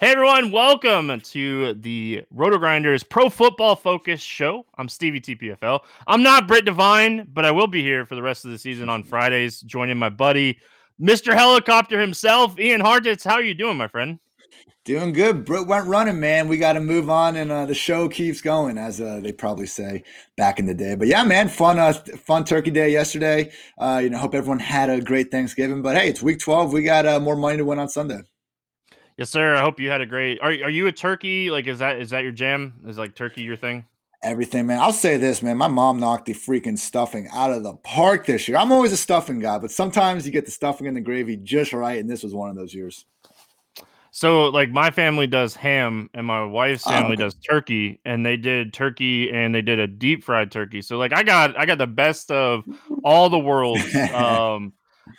Hey everyone, welcome to the Roto Grinders Pro Football Focus Show. I'm Stevie TPFL. I'm not Britt Devine, but I will be here for the rest of the season on Fridays, joining my buddy, Mr. Helicopter himself, Ian Hartitz. How are you doing, my friend? Doing good. Britt went running, man. We got to move on, and uh, the show keeps going, as uh, they probably say back in the day. But yeah, man, fun, uh, fun Turkey Day yesterday. Uh, you know, hope everyone had a great Thanksgiving. But hey, it's Week 12. We got uh, more money to win on Sunday. Yes, sir. I hope you had a great. Are are you a turkey? Like, is that is that your jam? Is like turkey your thing? Everything, man. I'll say this, man. My mom knocked the freaking stuffing out of the park this year. I'm always a stuffing guy, but sometimes you get the stuffing and the gravy just right, and this was one of those years. So, like, my family does ham, and my wife's family oh, okay. does turkey, and they did turkey, and they did a deep fried turkey. So, like, I got I got the best of all the worlds. Um,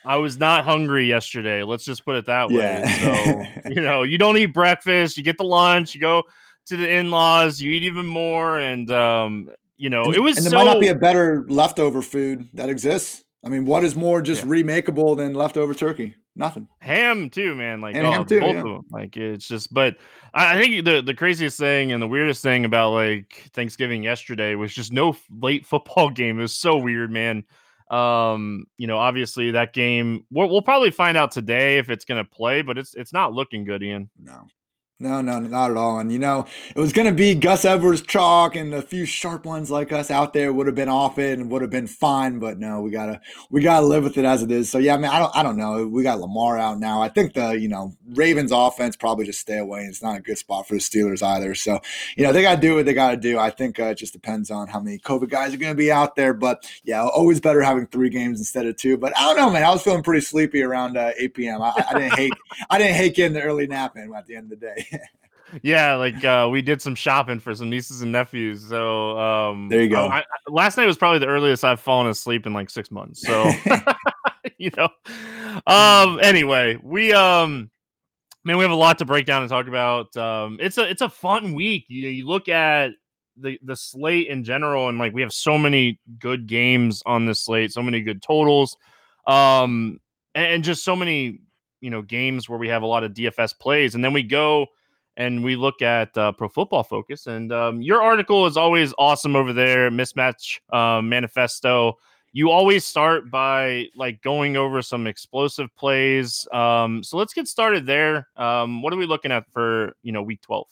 I was not hungry yesterday. Let's just put it that way. Yeah. So, you know, you don't eat breakfast, you get the lunch, you go to the in-laws, you eat even more, and um, you know, and, it was and there might not be a better leftover food that exists. I mean, what is more just yeah. remakeable than leftover turkey? Nothing. Ham too, man. Like and oh, ham too, both yeah. of them. Like it's just, but I think the the craziest thing and the weirdest thing about like Thanksgiving yesterday was just no late football game. It was so weird, man. Um, you know, obviously that game we'll, we'll probably find out today if it's going to play, but it's it's not looking good, Ian. No, no, no, not at all. And you know, it was going to be Gus Edwards chalk, and a few sharp ones like us out there would have been off it and would have been fine. But no, we gotta we gotta live with it as it is. So yeah, I mean, I don't I don't know. We got Lamar out now. I think the you know Ravens offense probably just stay away. It's not a good spot for the Steelers either. So you know they got to do what they got to do. I think uh, it just depends on how many COVID guys are going to be out there. But yeah, always better having three games instead of two. But I don't know, man. I was feeling pretty sleepy around uh, 8 p.m. I, I didn't hate I didn't hate getting the early nap in at the end of the day. Yeah, like uh, we did some shopping for some nieces and nephews. So um, there you go. I, last night was probably the earliest I've fallen asleep in like six months. So you know. Um. Anyway, we um. Man, we have a lot to break down and talk about. Um, it's a it's a fun week. You, you look at the the slate in general, and like we have so many good games on this slate, so many good totals, um, and, and just so many you know games where we have a lot of DFS plays, and then we go and we look at uh, Pro Football Focus. And um, your article is always awesome over there, Mismatch uh, Manifesto. You always start by like going over some explosive plays. Um, so let's get started there. Um, what are we looking at for you know week twelve?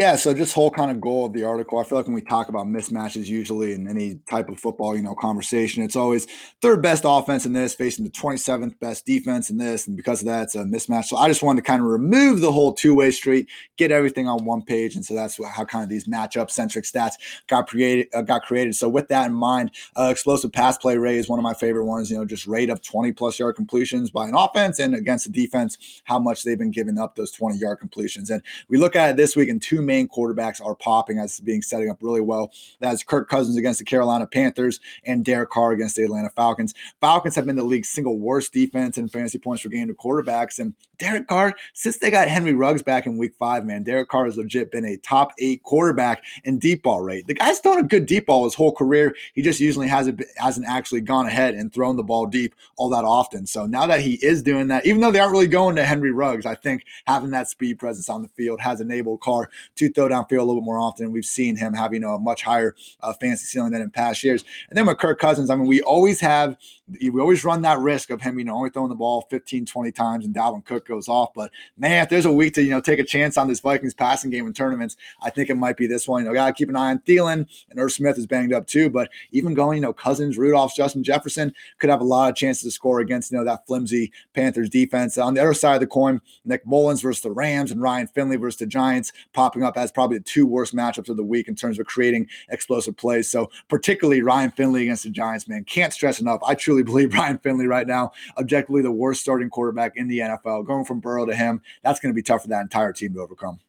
Yeah, so just whole kind of goal of the article. I feel like when we talk about mismatches, usually in any type of football, you know, conversation, it's always third best offense in this facing the 27th best defense in this, and because of that, it's a mismatch. So I just wanted to kind of remove the whole two way street, get everything on one page, and so that's how kind of these matchup centric stats got created. Uh, got created. So with that in mind, uh, explosive pass play rate is one of my favorite ones. You know, just rate of 20 plus yard completions by an offense and against the defense, how much they've been giving up those 20 yard completions. And we look at it this week in two two main quarterbacks are popping as being setting up really well. That's Kirk Cousins against the Carolina Panthers and Derek Carr against the Atlanta Falcons. Falcons have been the league's single worst defense in fantasy points per game to quarterbacks. And Derek Carr, since they got Henry Ruggs back in week five, man, Derek Carr has legit been a top eight quarterback in deep ball rate. The guy's thrown a good deep ball his whole career. He just usually hasn't hasn't actually gone ahead and thrown the ball deep all that often. So now that he is doing that, even though they aren't really going to Henry Ruggs, I think having that speed presence on the field has enabled Carr to throw downfield a little bit more often. We've seen him have you know a much higher uh, fantasy ceiling than in past years. And then with Kirk Cousins, I mean, we always have we always run that risk of him, you know, only throwing the ball 15, 20 times and Dalvin Cook goes off. But man, if there's a week to, you know, take a chance on this Vikings passing game in tournaments, I think it might be this one. You know, gotta keep an eye on Thielen and Irv Smith is banged up too. But even going, you know, Cousins, Rudolph, Justin Jefferson could have a lot of chances to score against, you know, that flimsy Panthers defense. On the other side of the coin, Nick Mullens versus the Rams and Ryan Finley versus the Giants popping up as probably the two worst matchups of the week in terms of creating explosive plays. So particularly Ryan Finley against the Giants, man, can't stress enough. I truly believe Ryan Finley right now, objectively the worst starting quarterback in the NFL. Going from Burrow to him, that's going to be tough for that entire team to overcome.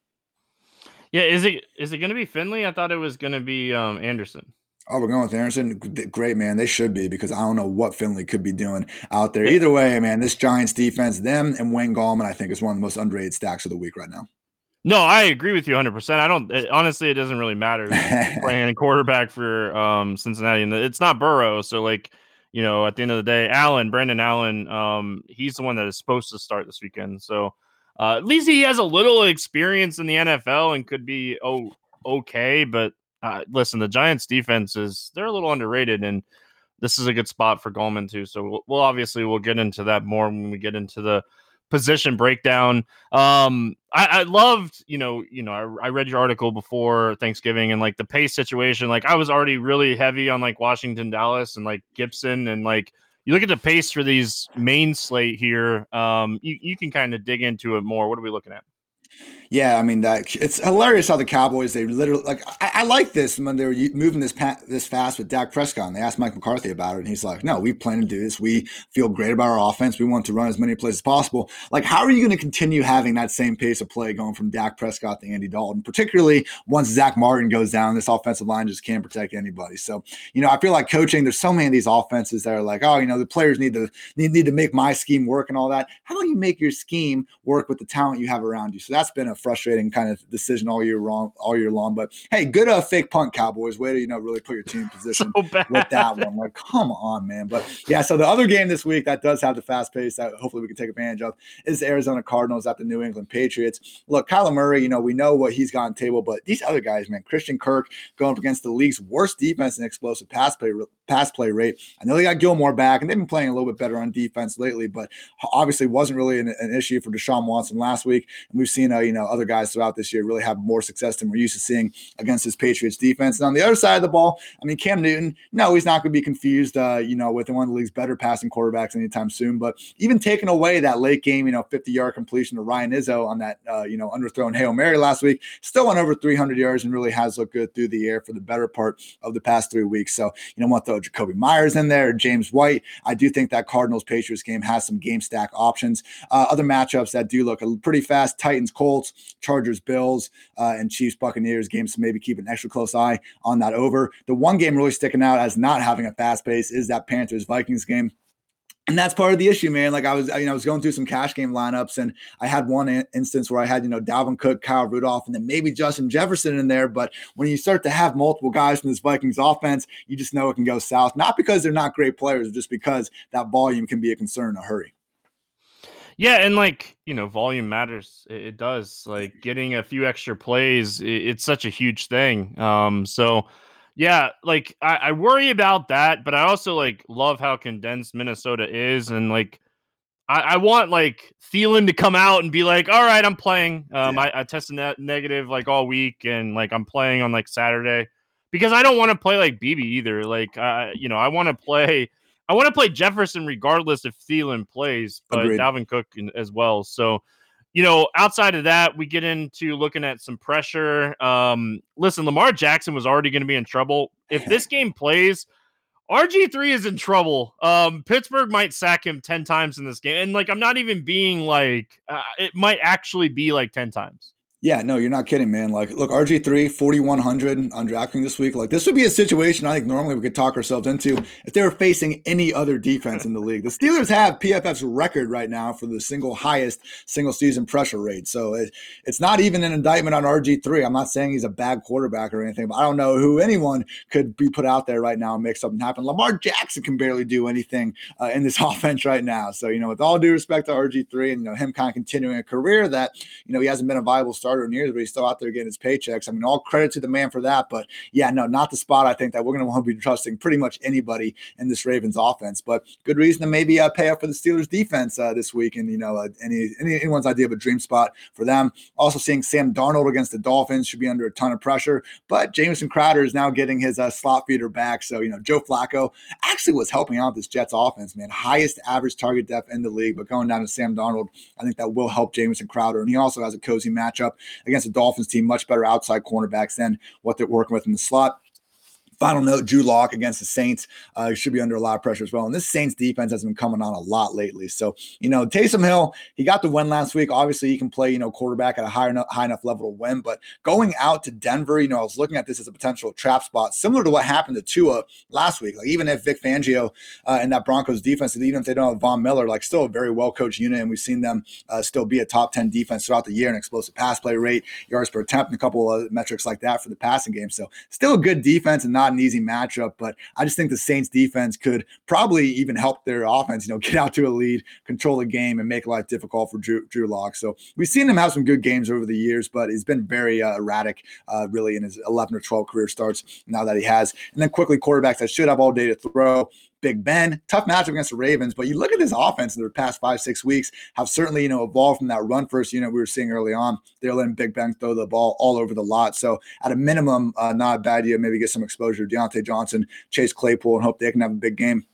Yeah, is it is it going to be Finley? I thought it was going to be um, Anderson. Oh, we're going with Anderson. Great, man. They should be because I don't know what Finley could be doing out there. Either way, man, this Giants defense, them and Wayne Gallman, I think, is one of the most underrated stacks of the week right now. No, I agree with you 100%. I don't, it, honestly, it doesn't really matter playing quarterback for um, Cincinnati. And it's not Burrow. So, like, you know, at the end of the day, Allen, Brandon Allen, um, he's the one that is supposed to start this weekend. So uh, at least he has a little experience in the NFL and could be oh okay. But uh, listen, the Giants' defense is they're a little underrated, and this is a good spot for Gallman too. So we'll, we'll obviously we'll get into that more when we get into the position breakdown. Um, I, I loved, you know, you know, I, I, read your article before Thanksgiving and like the pace situation. Like I was already really heavy on like Washington, Dallas, and like Gibson, and like you look at the pace for these main slate here. Um, you, you can kind of dig into it more. What are we looking at? Yeah, I mean that it's hilarious how the Cowboys they literally like I, I like this when they were moving this pa- this fast with Dak Prescott. And they asked Mike McCarthy about it, and he's like, "No, we plan to do this. We feel great about our offense. We want to run as many plays as possible." Like, how are you going to continue having that same pace of play going from Dak Prescott to Andy Dalton, particularly once Zack Martin goes down? This offensive line just can't protect anybody. So, you know, I feel like coaching. There's so many of these offenses that are like, oh, you know, the players need to need, need to make my scheme work and all that. How do you make your scheme work with the talent you have around you? So that's been a frustrating kind of decision all year long, all year long. But hey, good uh, fake punt, Cowboys. Way to you know really put your team in position so with that one. Like, come on, man. But yeah, so the other game this week that does have the fast pace that hopefully we can take advantage of is the Arizona Cardinals at the New England Patriots. Look, Kyler Murray, you know we know what he's got on table, but these other guys, man, Christian Kirk going up against the league's worst defense and explosive pass play pass play rate. I know they got Gilmore back, and they've been playing a little bit better on defense lately, but obviously wasn't really an, an issue for Deshaun Watson last week. And we've seen uh, you know other guys throughout this year really have more success than we're used to seeing against this Patriots defense. And on the other side of the ball, I mean Cam Newton, no, he's not going to be confused, uh, you know, with one of the league's better passing quarterbacks anytime soon. But even taking away that late game, you know, 50 yard completion to Ryan Izzo on that uh, you know underthrown hail mary last week, still went over 300 yards and really has looked good through the air for the better part of the past three weeks. So you know, want to throw Jakobi Meyers in there, James White. I do think that Cardinals Patriots game has some game stack options. Uh, other matchups that do look pretty fast: Titans Colts, Chargers Bills, uh, and Chiefs Buccaneers games to maybe keep an extra close eye on that over. The one game really sticking out as not having a fast pace is that Panthers Vikings game and that's part of the issue, man. Like I was, you know, I was going through some cash game lineups, and I had one instance where I had, you know, Dalvin Cook, Kyle Rudolph, and then maybe Justin Jefferson in there. But when you start to have multiple guys from this Vikings offense, you just know it can go south. Not because they're not great players, just because that volume can be a concern in a hurry. Yeah, and like you know, volume matters. It, it does. Like getting a few extra plays, it, it's such a huge thing. Um, so yeah, like I, I worry about that, but I also like love how condensed Minnesota is, and like I, I want like Thielen to come out and be like, "All right, I'm playing." Um, yeah. I, I tested net negative like all week, and like I'm playing on like Saturday because I don't want to play like BB either. Like, uh, you know, I want to play. I want to play Jefferson regardless if Thielen plays, but Agreed. Dalvin Cook as well. So you know, outside of that, we get into looking at some pressure. Um, listen, Lamar Jackson was already going to be in trouble. If this game plays, RG3 is in trouble. Um, Pittsburgh might sack him 10 times in this game. And like, I'm not even being like, uh, it might actually be like 10 times. Yeah, no, you're not kidding, man. Like, look, RG3, 4,100 on DraftKings this week. Like, this would be a situation I think normally we could talk ourselves into if they were facing any other defense in the league. The Steelers have PFF's record right now for the single highest single season pressure rate. So it, it's not even an indictment on RG3. I'm not saying he's a bad quarterback or anything, but I don't know who anyone could be put out there right now and make something happen. Lamar Jackson can barely do anything uh, in this offense right now. So, you know, with all due respect to RG3 and, you know, him kind of continuing a career that, you know, he hasn't been a viable starter starter in years, but he's still out there getting his paychecks. I mean, all credit to the man for that. But yeah, no, not the spot. I think that we're going to want to be trusting pretty much anybody in this Ravens offense. But good reason to maybe uh, pay up for the Steelers defense uh, this week, and you know, uh, any, any anyone's idea of a dream spot for them. Also, seeing Sam Darnold against the Dolphins should be under a ton of pressure. But Jamison Crowder is now getting his uh, slot feeder back. So you know, Joe Flacco actually was helping out this Jets offense, man. Highest average target depth in the league, but going down to Sam Darnold, I think that will help Jamison Crowder, and he also has a cozy matchup against the Dolphins team, much better outside cornerbacks than what they're working with in the slot. Final note: Drew Lock against the Saints uh, should be under a lot of pressure as well. And this Saints defense has been coming on a lot lately. So you know, Taysom Hill, he got the win last week. Obviously, he can play you know quarterback at a high enough high enough level to win. But going out to Denver, you know, I was looking at this as a potential trap spot, similar to what happened to Tua last week. Like even if Vic Fangio uh, and that Broncos defense, even if they don't have Von Miller, like still a very well coached unit, and we've seen them uh, still be a top ten defense throughout the year, an explosive pass play rate, yards per attempt, and a couple of metrics like that for the passing game. So still a good defense and not an easy matchup. But I just think the Saints defense could probably even help their offense, you know, get out to a lead, control the game, and make life difficult for Drew, Drew Lock. So we've seen him have some good games over the years, but he's been very uh, erratic, uh, really, in his 11 or 12 career starts now that he has. And then quickly, quarterbacks that should have all day to throw. Big Ben, tough matchup against the Ravens, but you look at this offense in the past five, six weeks, have certainly, you know, evolved from that run first unit we were seeing early on. They're letting Big Ben throw the ball all over the lot. So at a minimum, uh, not a bad idea. Maybe get some exposure to Diontae Johnson, Chase Claypool, and hope they can have a big game.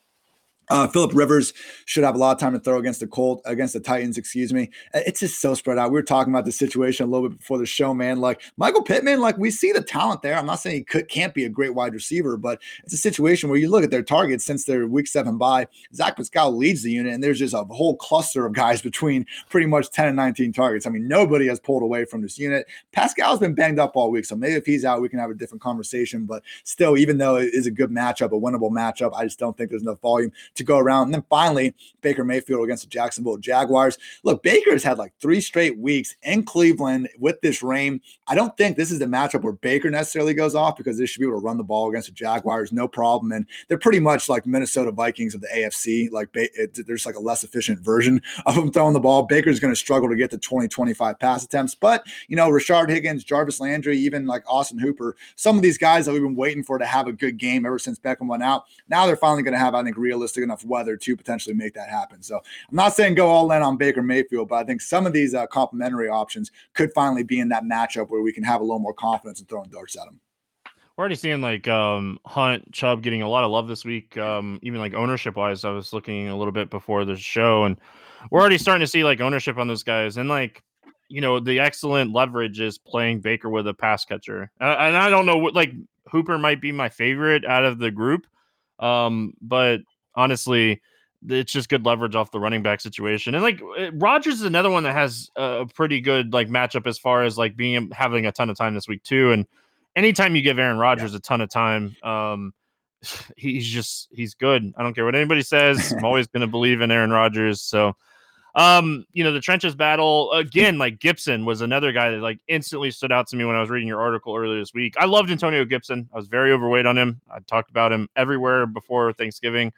Uh, Philip Rivers should have a lot of time to throw against the Colt, against the Titans, excuse me. It's just so spread out. We were talking about the situation a little bit before the show, man. Like Michael Pittman, like we see the talent there. I'm not saying he could, can't be a great wide receiver, but it's a situation where you look at their targets since their week seven bye. Zach Pascal leads the unit, and there's just a whole cluster of guys between pretty much 10 and 19 targets. I mean, nobody has pulled away from this unit. Pascal's been banged up all week, so maybe if he's out, we can have a different conversation. But still, even though it is a good matchup, a winnable matchup, I just don't think there's enough volume to go around. And then finally, Baker Mayfield against the Jacksonville Jaguars. Look, Baker's had like three straight weeks in Cleveland with this rain. I don't think this is the matchup where Baker necessarily goes off because they should be able to run the ball against the Jaguars, no problem. And they're pretty much like Minnesota Vikings of the AFC. Like it, there's like a less efficient version of them throwing the ball. Baker's going to struggle to get to 20, 25 pass attempts. But, you know, Rashard Higgins, Jarvis Landry, even like Austin Hooper, some of these guys that we've been waiting for to have a good game ever since Beckham went out. Now they're finally going to have, I think, realistic enough weather to potentially make that happen. So I'm not saying go all in on Baker Mayfield, but I think some of these uh, complementary options could finally be in that matchup where we can have a little more confidence in throwing darts at them. We're already seeing like um, Hunt, Chubb getting a lot of love this week. Um, even like ownership wise, I was looking a little bit before the show, and we're already starting to see like ownership on those guys. And like you know, the excellent leverage is playing Baker with a pass catcher. Uh, and I don't know what like Hooper might be my favorite out of the group. Um, but honestly, it's just good leverage off the running back situation. And like eh, Rodgers is another one that has a pretty good like matchup as far as like being having a ton of time this week too. And anytime you give Aaron Rodgers yeah. a ton of time, um, he's just he's good. I don't care what anybody says. I'm always going to believe in Aaron Rodgers. So, um, you know, the trenches battle again. Like Gibson was another guy that like instantly stood out to me when I was reading your article earlier this week. I loved Antonio Gibson. I was very overweight on him. I talked about him everywhere before Thanksgiving.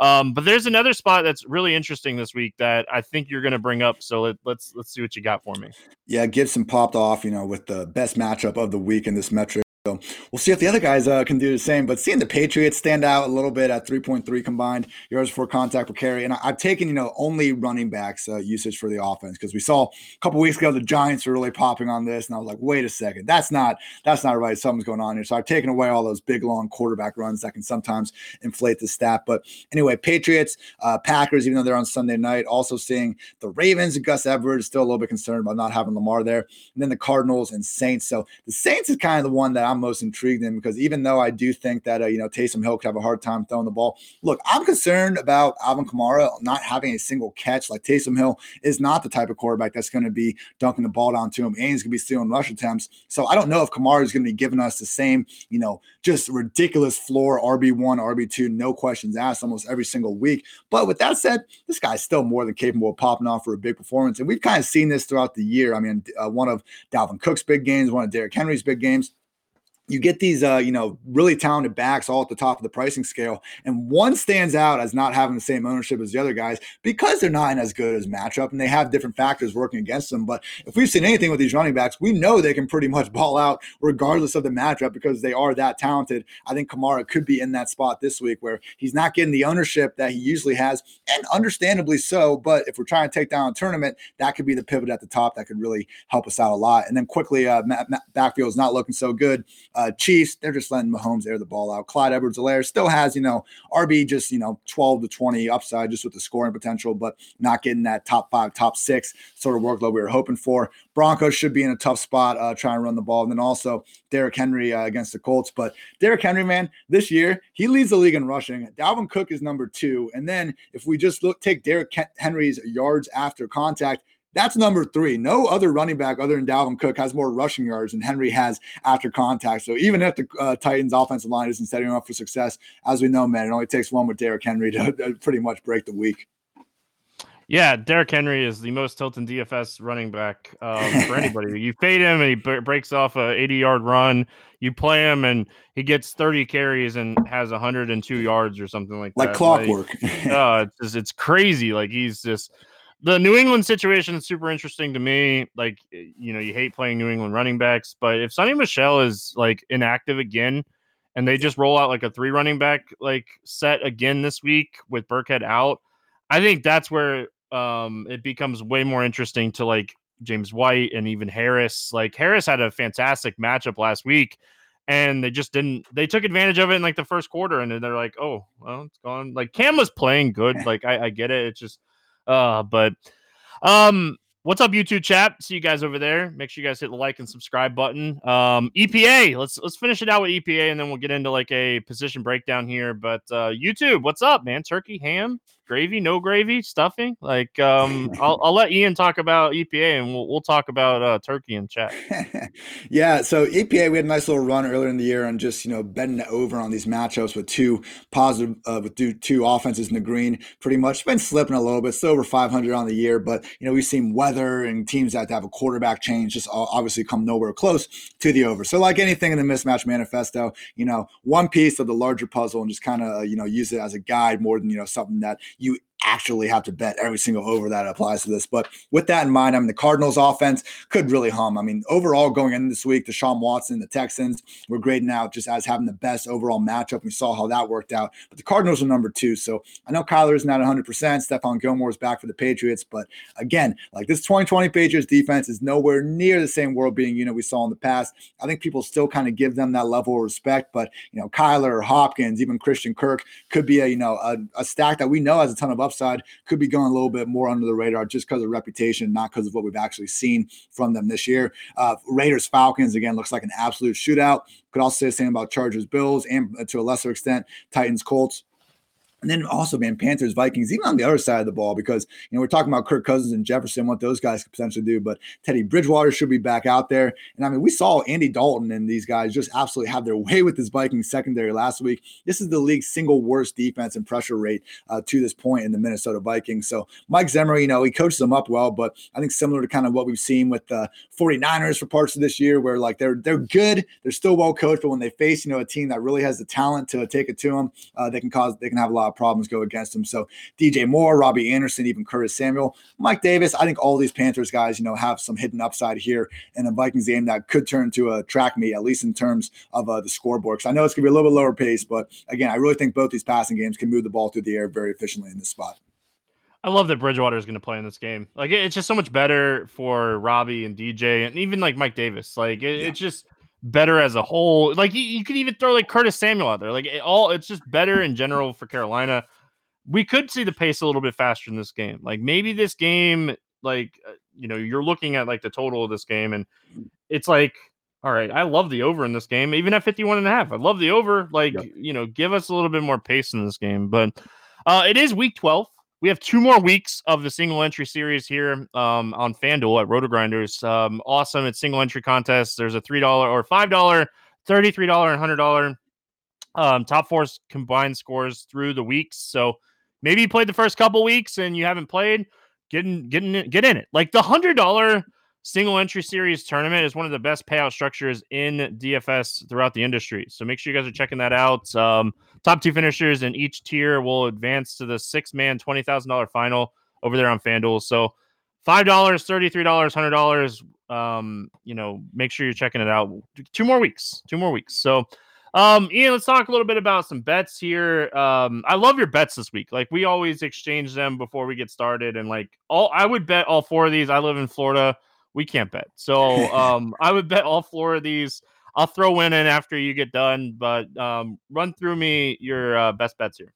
Um, but there's another spot that's really interesting this week that I think you're going to bring up. So let, let's let's see what you got for me. Yeah, Gibson popped off, you know, with the best matchup of the week in this metric. So we'll see if the other guys uh, can do the same. But seeing the Patriots stand out a little bit at 3.3 combined yards for contact per carry, and I, have taken you know only running backs uh, usage for the offense because we saw a couple weeks ago the Giants were really popping on this, and I was like, wait a second, that's not that's not right. Something's going on here. So I've taken away all those big long quarterback runs that can sometimes inflate the stat. But anyway, Patriots, uh, Packers, even though they're on Sunday night, also seeing the Ravens and Gus Edwards still a little bit concerned about not having Lamar there, and then the Cardinals and Saints. So the Saints is kind of the one that I'm I'm most intrigued in because even though I do think that uh, you know Taysom Hill could have a hard time throwing the ball, look, I'm concerned about Alvin Kamara not having a single catch. Like Taysom Hill is not the type of quarterback that's going to be dunking the ball down to him, and he's going to be stealing rush attempts. So I don't know if Kamara is going to be giving us the same, you know, just ridiculous floor RB one, RB two, no questions asked almost every single week. But with that said, this guy's still more than capable of popping off for a big performance, and we've kind of seen this throughout the year. I mean, uh, one of Dalvin Cook's big games, one of Derrick Henry's big games you get these uh, you know really talented backs all at the top of the pricing scale and one stands out as not having the same ownership as the other guys because they're not in as good as matchup and they have different factors working against them but if we've seen anything with these running backs we know they can pretty much ball out regardless of the matchup because they are that talented. I think kamara could be in that spot this week where he's not getting the ownership that he usually has and understandably so but if we're trying to take down a tournament that could be the pivot at the top that could really help us out a lot. And then quickly uh, backfield is not looking so good uh, Chiefs, they're just letting Mahomes air the ball out. Clyde Edwards Helaire still has, you know, RB just, you know, 12 to 20 upside just with the scoring potential, but not getting that top five, top six sort of workload we were hoping for. Broncos should be in a tough spot uh, trying to run the ball. And then also Derrick Henry uh, against the Colts. But Derrick Henry, man, this year, he leads the league in rushing. Dalvin Cook is number two. And then if we just look, take Derrick Henry's yards after contact, that's number three. No other running back other than Dalvin Cook has more rushing yards than Henry has after contact. So even if the uh, Titans' offensive line isn't setting him up for success, as we know, man, it only takes one with Derrick Henry to, to pretty much break the week. Yeah, Derrick Henry is the most Tilton DFS running back um, for anybody. you fade him and he b- breaks off a 80 yard run. You play him and he gets 30 carries and has 102 yards or something like, like that. Clockwork. Like, clockwork. uh, it's, just, it's crazy. Like he's just the New England situation is super interesting to me. Like, eh, you know, you hate playing New England running backs, but if Sony Michel is like inactive again and they just roll out like a three running back like set again this week with Burkhead out, I think that's where um it becomes way more interesting to like James White and even Harris. Like Harris had a fantastic matchup last week and they just didn't they took advantage of it in like the first quarter and then they're like, oh, well, it's gone. Like Cam was playing good. Like I, I get it. It's just uh, but um, what's up, YouTube chat? See you guys over there. Make sure you guys hit the like and subscribe button. Um, EPA. Let's let's finish it out with EPA, and then we'll get into like a position breakdown here. But uh, YouTube, what's up, man? Turkey, ham, gravy, no gravy, stuffing. Like, um, I'll, I'll let Ian talk about EPA, and we'll we'll talk about uh, turkey and chat. yeah. So EPA, we had a nice little run earlier in the year on just you know betting over on these matchups with two positive uh, with two, two offenses in the green. Pretty much been slipping a little bit, still over 500 on the year, but you know we've seen weather and teams that have a quarterback change just obviously come nowhere close to the over. So like anything in the mismatch manifesto, you know, one piece of the larger puzzle and just kind of you know use it as a guide more than you know something that you actually have to bet every single over that applies to this. But with that in mind, I mean, the Cardinals offense could really hum. I mean, overall going into this week, Deshaun Watson, the Texans were grading out just as having the best overall matchup. We saw how that worked out. But the Cardinals are number two. So I know Kyler is not 100%. Stephon Gilmore is back for the Patriots. But again, like this 2020 Patriots defense is nowhere near the same world beating unit we saw in the past. I think people still kind of give them that level of respect. But, you know, Kyler, Hopkins, even Christian Kirk could be a, you know, a, a stack that we know has a ton of upside upside could be going a little bit more under the radar just because of reputation, not because of what we've actually seen from them this year. Uh, Raiders Falcons again looks like an absolute shootout. Could also say the same about Chargers Bills and uh, to a lesser extent Titans Colts. And then also, man, Panthers, Vikings, even on the other side of the ball, because you know we're talking about Kirk Cousins and Jefferson, what those guys could potentially do. But Teddy Bridgewater should be back out there. And I mean, we saw Andy Dalton and these guys just absolutely have their way with this Vikings secondary last week. This is the league's single worst defense and pressure rate uh, to this point in the Minnesota Vikings. So Mike Zimmer, you know, he coaches them up well, but I think similar to kind of what we've seen with the 49ers for parts of this year, where like they're they're good, they're still well coached, but when they face you know a team that really has the talent to take it to them, uh, they can cause they can have a lot of problems go against him. So DJ Moore, Robbie Anderson, even Curtis Samuel, Mike Davis. I think all these Panthers guys, you know, have some hidden upside here in a Vikings game that could turn to a track meet, at least in terms of uh, the scoreboard. Because I know it's going to be a little bit lower pace, but again, I really think both these passing games can move the ball through the air very efficiently in this spot. I love that Bridgewater is going to play in this game. Like it's just so much better for Robbie and DJ and even like Mike Davis. Like it, yeah. it's just better as a whole. Like you, you, could even throw like Curtis Samuel out there. Like it all, it's just better in general for Carolina we could see the pace a little bit faster in this game. Like maybe this game, like uh, you know, you're looking at like the total of this game, and it's like All right. I love the over in this game, even at 51 and a half. I love the over. Like, yep. you know, give us a little bit more pace in this game. But uh, it is week 12. We have two more weeks of the single entry series here um, on FanDuel at Roto Grinders. Um, awesome. It's single entry contest. There's a $3 or $5, $33, and $100 um, top four combined scores through the weeks. So maybe you played the first couple weeks and you haven't played. Get in, get in, get in it. Like the hundred dollar single entry series tournament is one of the best payout structures in DFS throughout the industry. So make sure you guys are checking that out. Um, top two finishers in each tier will advance to the six man, $20,000 final over there on FanDuel. So $5, $33, $100. Um, you know, make sure you're checking it out. Two more weeks, two more weeks. So, um, Ian, let's talk a little bit about some bets here. Um, I love your bets this week. Like we always exchange them before we get started, and like all, I would bet all four of these. I live in Florida we can't bet. So um, I would bet all four of these. I'll throw in in after you get done, but um, run through me your uh, best bets here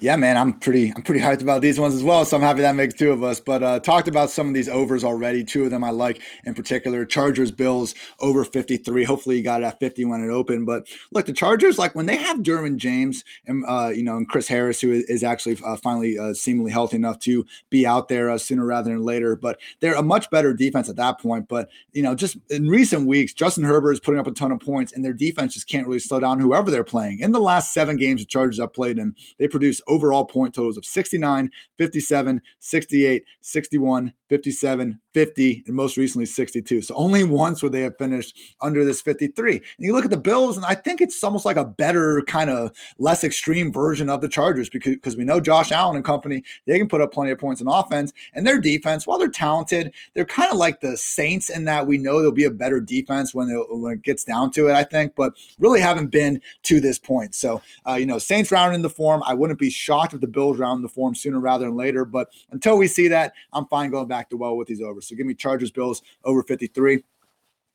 yeah, man, I'm pretty I'm pretty hyped about these ones as well. So I'm happy that makes two of us. But uh, talked about some of these overs already. Two of them I like in particular. Chargers Bills over 53. Hopefully you got it at 50 when it opened. But look, the Chargers like when they have Derwin James and uh, you know and Chris Harris, who is actually uh, finally uh, seemingly healthy enough to be out there uh, sooner rather than later. But they're a much better defense at that point. But you know, just in recent weeks, Justin Herbert is putting up a ton of points, and their defense just can't really slow down whoever they're playing. In the last seven games the Chargers have played in, they produce overall point totals of 69, 57, 68, 61, 57, 50, and most recently 62. So only once would they have finished under this 53. And you look at the Bills, and I think it's almost like a better, kind of less extreme version of the Chargers because, because we know Josh Allen and company, they can put up plenty of points in offense. And their defense, while they're talented, they're kind of like the Saints in that we know there'll be a better defense when, when it gets down to it, I think, but really haven't been to this point. So, uh, you know, Saints rounding in the form. I wouldn't be shocked if the Bills round the form sooner rather than later. But until we see that, I'm fine going back to well with these overs. So give me Chargers Bills over 53.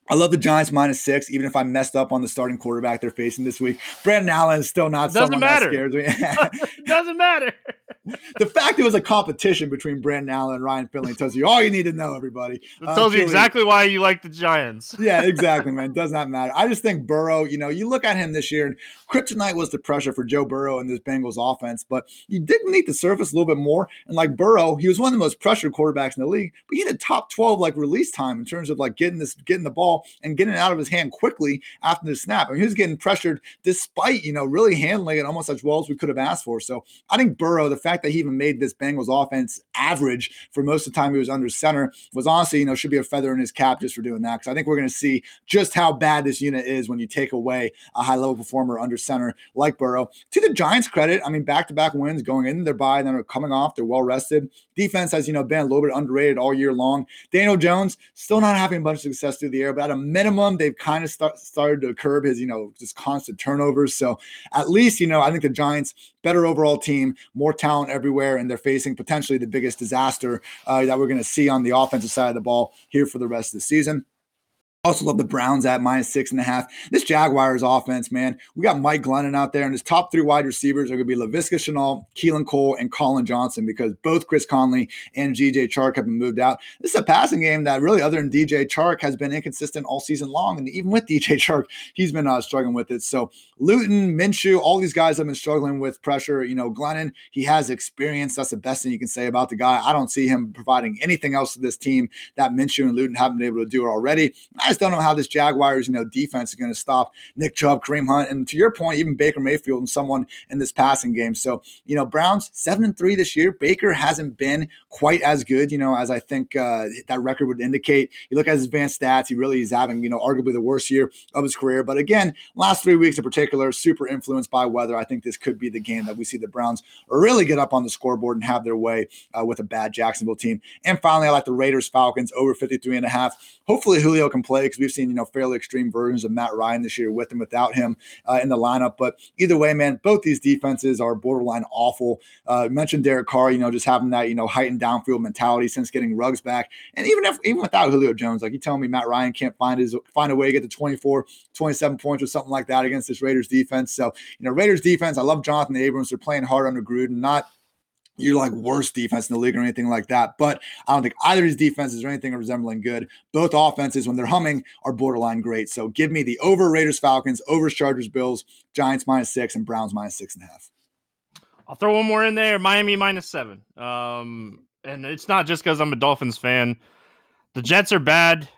I love the Giants minus six, even if I messed up on the starting quarterback they're facing this week. Brandon Allen is still not doesn't matter. that scares me. doesn't matter. the fact it was a competition between Brandon Allen and Ryan Finley tells you all you need to know, everybody. It uh, tells you exactly why you like the Giants. yeah, exactly, man. Does not matter. I just think Burrow, you know, you look at him this year, and kryptonite was the pressure for Joe Burrow and this Bengals offense, but you did need the surface a little bit more. And like Burrow, he was one of the most pressured quarterbacks in the league, but he had a top 12 like release time in terms of like getting this, getting the ball and getting it out of his hand quickly after the snap. I mean, he was getting pressured despite, you know, really handling it almost as well as we could have asked for. So I think Burrow, the fact that he even made this Bengals offense average for most of the time he was under center was honestly, you know, should be a feather in his cap just for doing that. Because I think we're going to see just how bad this unit is when you take away a high level performer under center like Burrow. To the Giants' credit, I mean, back to back wins going into their bye, then are coming off. They're well rested. Defense has, you know, been a little bit underrated all year long. Daniel Jones still not having a bunch of success through the air, but at a minimum, they've kind of start, started to curb his, you know, just constant turnovers. So at least, you know, I think the Giants better overall team, more talent everywhere, and they're facing potentially the biggest disaster uh, that we're going to see on the offensive side of the ball here for the rest of the season. Also love the Browns at minus six and a half. This Jaguars offense, man, we got Mike Glennon out there, and his top three wide receivers are going to be Laviska Shenault, Keelan Cole, and Collin Johnson because both Chris Conley and DJ Chark have been moved out. This is a passing game that really, other than DJ Chark, has been inconsistent all season long. And even with DJ Chark, he's been uh, struggling with it. So Luton, Minshew, all these guys have been struggling with pressure. You know, Glennon, he has experience. That's the best thing you can say about the guy. I don't see him providing anything else to this team that Minshew and Luton haven't been able to do already. I just don't know how this Jaguars, you know, defense is going to stop Nick Chubb, Kareem Hunt, and to your point, even Baker Mayfield and someone in this passing game. So, you know, Browns seven and three this year. Baker hasn't been quite as good, you know, as I think uh, that record would indicate. You look at his advanced stats, he really is having, you know, arguably the worst year of his career. But again, last three weeks in particular, super influenced by weather. I think this could be the game that we see the Browns really get up on the scoreboard and have their way uh, with a bad Jacksonville team. And finally, I like the Raiders Falcons over 53 and a half. Hopefully, Julio can play because we've seen you know, fairly extreme versions of Matt Ryan this year with and without him uh, in the lineup. But either way, man, both these defenses are borderline awful. Uh, mentioned Derek Carr, you know, just having that, you know, heightened downfield mentality since getting Ruggs back. And even if, even without Julio Jones, like you telling me Matt Ryan can't find his find a way to get to 24, 27 points or something like that against this Raiders defense. So, you know, Raiders defense, I love Jonathan Abrams. They're playing hard under Gruden, not you're like worst defense in the league or anything like that. But I don't think either of these defenses or anything resembling good. Both offenses, when they're humming, are borderline great. So give me the over Raiders, Falcons, over Chargers, Bills, Giants minus six, and Browns minus six and a half. I'll throw one more in there. Miami minus seven. Um, and it's not just because I'm a Dolphins fan. The Jets are bad.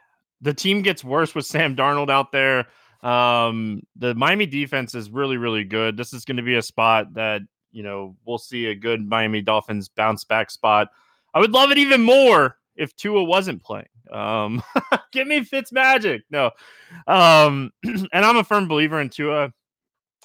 The team gets worse with Sam Darnold out there. Um, the Miami defense is really, really good. This is going to be a spot that you know, we'll see a good Miami Dolphins bounce back spot. I would love it even more if Tua wasn't playing. Um, give me Fitz magic. No. Um, and I'm a firm believer in Tua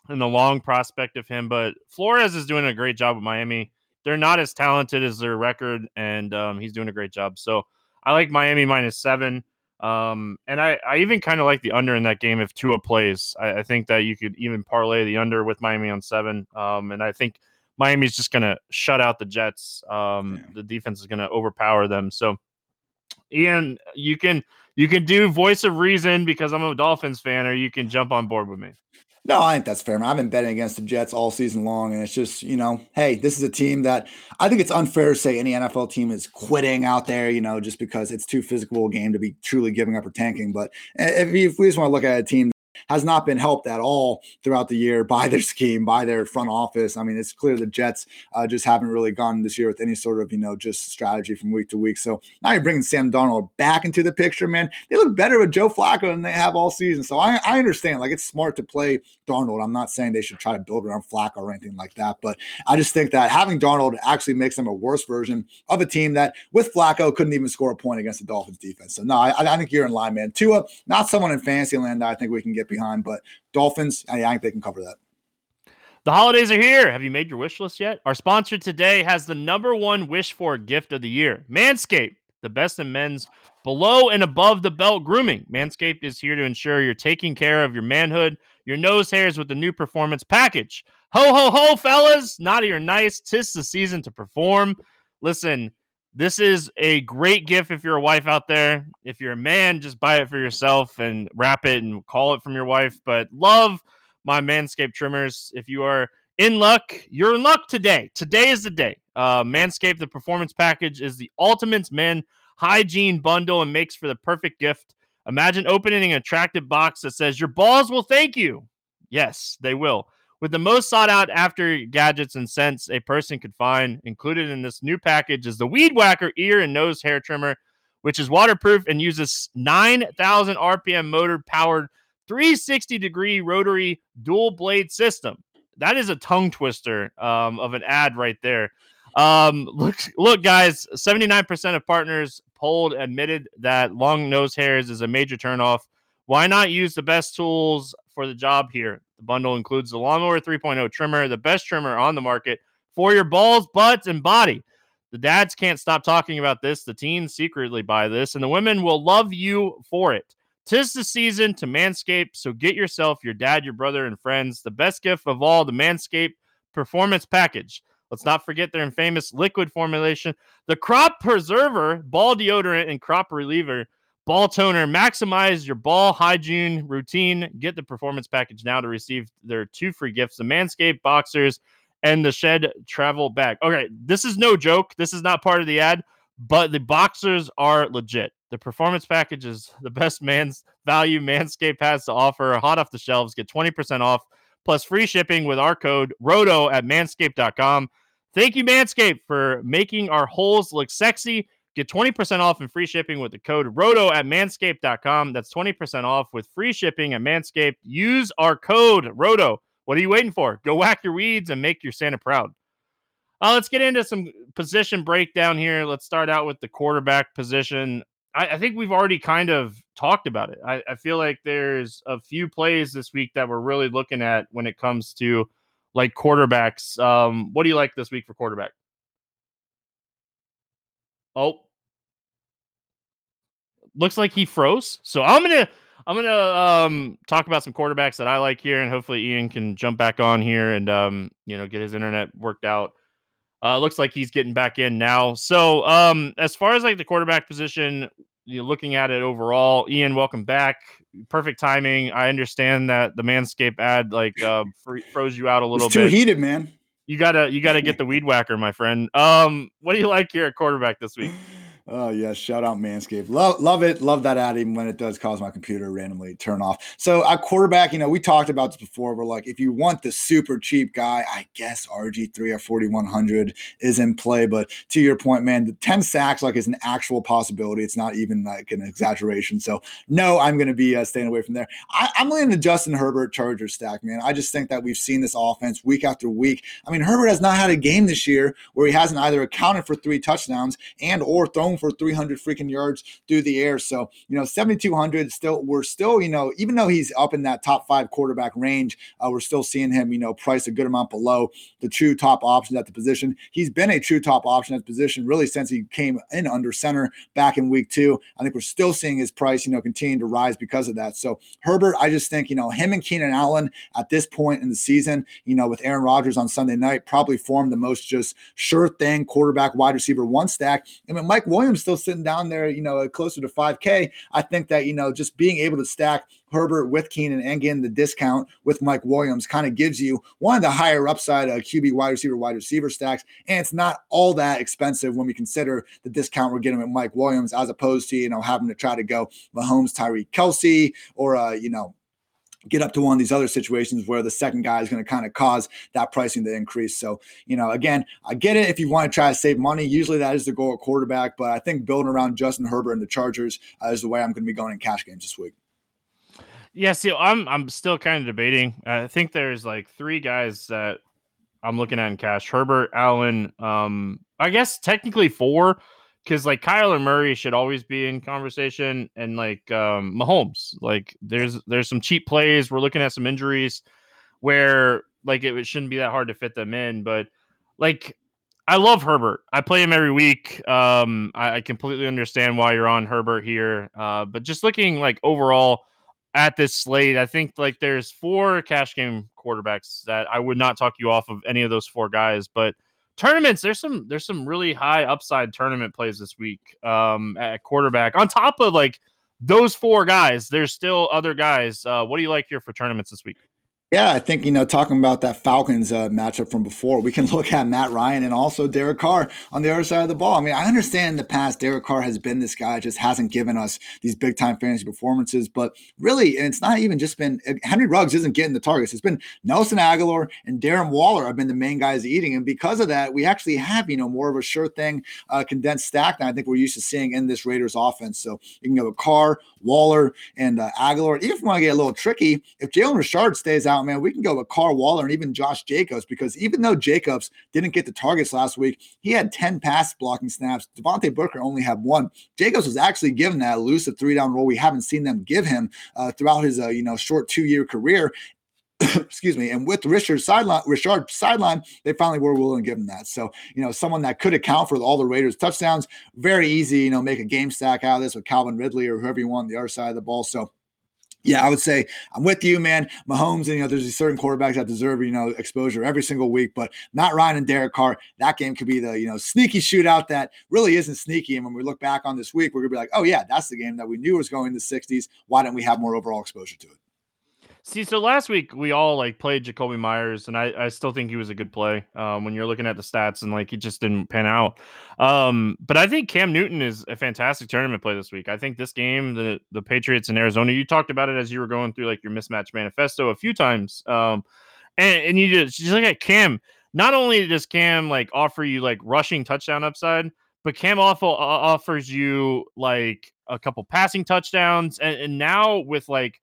and the long prospect of him, but Flores is doing a great job with Miami. They're not as talented as their record, and um, he's doing a great job. So I like Miami minus seven. Um, and I, I even kind of like the under in that game if Tua plays. I, I, think that you could even parlay the under with Miami on seven. Um, and I think Miami's just going to shut out the Jets. Um, yeah. the defense is going to overpower them. So, Ian, you can you can do voice of reason because I'm a Dolphins fan, or you can jump on board with me. No, I think that's fair. Man. I've been betting against the Jets all season long, and it's just you know, hey, this is a team that I think it's unfair to say any NFL team is quitting out there, you know, just because it's too physical a game to be truly giving up or tanking. But eh, if, if we just want to look at a team has not been helped at all throughout the year by their scheme, by their front office. I mean, it's clear the Jets uh, just haven't really gone this year with any sort of, you know, just strategy from week to week. So now you're bringing Sam Darnold back into the picture, man. They look better with Joe Flacco than they have all season. So I, I understand, like, it's smart to play Darnold. I'm not saying they should try to build around Flacco or anything like that, but I just think that having Darnold actually makes them a worse version of a team that with Flacco couldn't even score a point against the Dolphins defense. So no, I, I think you're in line, man. Tua, not someone in fantasy land that I think we can get behind, but Dolphins, I, I think they can cover that. The holidays are here. Have you made your wish list yet? Our sponsor today has the number one wish for gift of the year Manscaped, the best in men's below and above the belt grooming. Manscaped is here to ensure you're taking care of your manhood, your nose hairs with the new performance package. Ho, ho, ho, fellas. Naughty or nice. Tis the season to perform. Listen, this is a great gift if you're a wife out there. If you're a man, just buy it for yourself and wrap it and call it from your wife. But love my Manscaped trimmers. If you are in luck, you're in luck today. Today is the day. Uh, Manscaped, the performance package, is the ultimate men hygiene bundle and makes for the perfect gift. Imagine opening an attractive box that says, Your balls will thank you. Yes, they will. With the most sought out after gadgets and scents a person could find, included in this new package is the Weed Whacker ear and nose hair trimmer, which is waterproof and uses 9,000 RPM motor powered 360 degree rotary dual blade system. That is a tongue twister um, of an ad right there. Um, look, look, guys, 79% of partners polled admitted that long nose hairs is a major turnoff. Why not use the best tools for the job here? The bundle includes the Lawnmower 3.0 trimmer, the best trimmer on the market for your balls, butts, and body. The dads can't stop talking about this. The teens secretly buy this, and the women will love you for it. Tis the season to manscape, so get yourself, your dad, your brother, and friends the best gift of all the Manscaped Performance Package. Let's not forget their infamous liquid formulation, the Crop Preserver, ball deodorant, and crop reliever Ball toner, maximize your ball hygiene routine. Get the performance package now to receive their two free gifts the Manscaped boxers and the Shed travel bag. Okay, this is no joke. This is not part of the ad, but the boxers are legit. The performance package is the best man's value Manscaped has to offer. Hot off the shelves, get 20% off plus free shipping with our code ROTO at manscaped.com. Thank you, Manscaped, for making our holes look sexy Get 20% off and free shipping with the code ROTO at manscaped.com. That's 20% off with free shipping at Manscaped. Use our code ROTO. What are you waiting for? Go whack your weeds and make your Santa proud. Uh, let's get into some position breakdown here. Let's start out with the quarterback position. I, I think we've already kind of talked about it. I, I feel like there's a few plays this week that we're really looking at when it comes to like quarterbacks. Um, what do you like this week for quarterback? Oh, looks like he froze. So I'm gonna I'm gonna um talk about some quarterbacks that I like here, and hopefully Ian can jump back on here and um you know get his internet worked out. Uh, looks like he's getting back in now. So um as far as like the quarterback position, you know, looking at it overall, Ian, welcome back. Perfect timing. I understand that the Manscaped ad like uh, froze you out a little it's bit. Too heated, man. You gotta you gotta get the weed whacker, my friend. Um, what do you like here at quarterback this week? Oh yes, shout out Manscaped. Love love it. Love that ad even when it does cause my computer randomly turn off. So a quarterback, you know, we talked about this before. We're like, if you want the super cheap guy, I guess RG3 or 4100 is in play. But to your point, man, the 10 sacks like is an actual possibility. It's not even like an exaggeration. So no, I'm going to be uh, staying away from there. I, am leaning the Justin Herbert Charger stack, man. I just think that we've seen this offense week after week. I mean, Herbert has not had a game this year where he hasn't either accounted for three touchdowns and or thrown for 300 freaking yards through the air. So, you know, 7,200 still, we're still, you know, even though he's up in that top five quarterback range, uh, we're still seeing him, you know, price a good amount below the true top options at the position. He's been a true top option at the position really since he came in under center back in week two. I think we're still seeing his price, you know, continue to rise because of that. So, Herbert, I just think, you know, him and Keenan Allen at this point in the season, you know, with Aaron Rodgers on Sunday night, probably form the most just sure thing quarterback wide receiver one stack. I mean, Mike Williams still sitting down there, you know, closer to 5K, I think that, you know, just being able to stack Herbert with Keenan and getting the discount with Mike Williams kind of gives you one of the higher upside QB wide receiver, wide receiver stacks. And it's not all that expensive when we consider the discount we're getting with Mike Williams as opposed to, you know, having to try to go Mahomes, Tyreek Kelce, or, uh, you know, get up to one of these other situations where the second guy is going to kind of cause that pricing to increase. So, you know, again, I get it if you want to try to save money. Usually that is the goal at quarterback, but I think building around Justin Herbert and the Chargers uh, is the way I'm going to be going in cash games this week. Yeah, see, I'm I'm still kind of debating. I think there's like three guys that I'm looking at in cash: Herbert, Allen. Um, I guess technically four because like Kyler Murray should always be in conversation, and like um, Mahomes. Like there's there's some cheap plays. We're looking at some injuries where like it, it shouldn't be that hard to fit them in, but like I love Herbert. I play him every week. Um, I, I completely understand why you're on Herbert here. Uh, but just looking like overall at this slate, I think like there's four cash game quarterbacks that I would not talk you off of any of those four guys, but tournaments there's some there's some really high upside tournament plays this week um at quarterback. On top of like those four guys there's still other guys uh what do you like here for tournaments this week yeah, I think, you know, talking about that Falcons uh, matchup from before, we can look at Matt Ryan and also Derek Carr on the other side of the ball. I mean, I understand in the past, Derek Carr has been this guy, just hasn't given us these big time fantasy performances. But really, and it's not even just been Henry Ruggs isn't getting the targets. It's been Nelson Agholor and Darren Waller have been the main guys eating. And because of that, we actually have, you know, more of a sure thing uh, condensed stack than I think we're used to seeing in this Raiders offense. So you can go with Carr, Waller, and uh, Agholor. Even if we want to get a little tricky, if Jalen Richard stays out, man, we can go with Carr Waller and even Josh Jacobs because even though Jacobs didn't get the targets last week, he had 10 pass blocking snaps. Devontae Booker only had one. Jacobs was actually given that elusive three down role we haven't seen them give him uh, throughout his uh, you know short two year career. excuse me. And with Richard sideline, Richard sideline, they finally were willing to give him that. So, you know, someone that could account for all the Raiders touchdowns, very easy, you know, make a game stack out of this with Calvin Ridley or whoever you want on the other side of the ball. So yeah, I would say I'm with you, man. Mahomes, and you know, there's these certain quarterbacks that deserve, you know, exposure every single week. But not Ryan and Derek Carr, that game could be the, you know, sneaky shootout that really isn't sneaky. And when we look back on this week, we're gonna be like, oh yeah, that's the game that we knew was going in the 60s. Why didn't we have more overall exposure to it? See, so last week we all like played Jakobi Meyers, and I, I still think he was a good play. Um, when you're looking at the stats and like he just didn't pan out. Um, but I think Cam Newton is a fantastic tournament play this week. I think this game, the the Patriots in Arizona, you talked about it as you were going through like your mismatch manifesto a few times. Um, and, and you just, just look at Cam. Not only does Cam like offer you like rushing touchdown upside, but Cam also offers you like a couple passing touchdowns, and, and now with like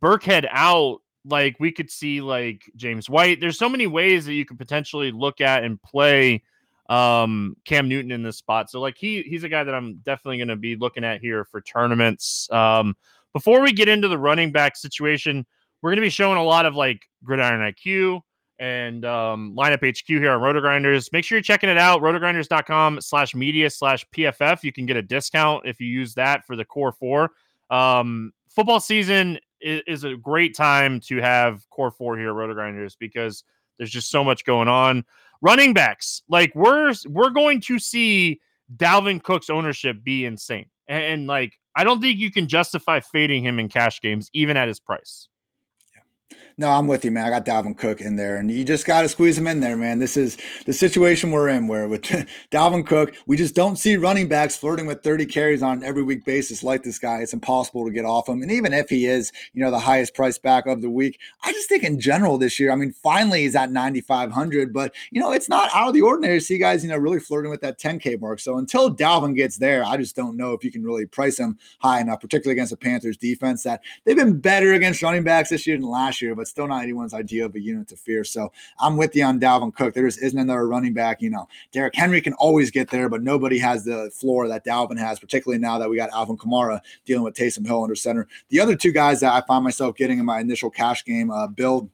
Burkhead out, like we could see like James White. There's so many ways that you could potentially look at and play um Cam Newton in this spot. So like he he's a guy that I'm definitely going to be looking at here for tournaments. Um before we get into the running back situation, we're going to be showing a lot of like gridiron IQ and um, lineup HQ here on RotoGrinders. Make sure you're checking it out. Rotogrinders.com slash media slash PFF. You can get a discount if you use that for the core four. Um, football season is, a great time to have core four here, Roto Grinders, because there's just so much going on. Running backs, like we're we're going to see Dalvin Cook's ownership be insane, and, and like I don't think you can justify fading him in cash games even at his price. No, I'm with you, man. I got Dalvin Cook in there, and you just got to squeeze him in there, man. This is the situation we're in where with Dalvin Cook, we just don't see running backs flirting with 30 carries on an every week basis like this guy. It's impossible to get off him. And even if he is, you know, the highest price back of the week, I just think in general this year, I mean, finally he's at 9,500, but, you know, it's not out of the ordinary to see guys, you know, really flirting with that 10K mark. So until Dalvin gets there, I just don't know if you can really price him high enough, particularly against the Panthers defense that they've been better against running backs this year than last year, but still not anyone's idea of a unit to fear. So I'm with you on Dalvin Cook. There just isn't another running back. You know, Derrick Henry can always get there, but nobody has the floor that Dalvin has, particularly now that we got Alvin Kamara dealing with Taysom Hill under center. The other two guys that I find myself getting in my initial cash game uh, build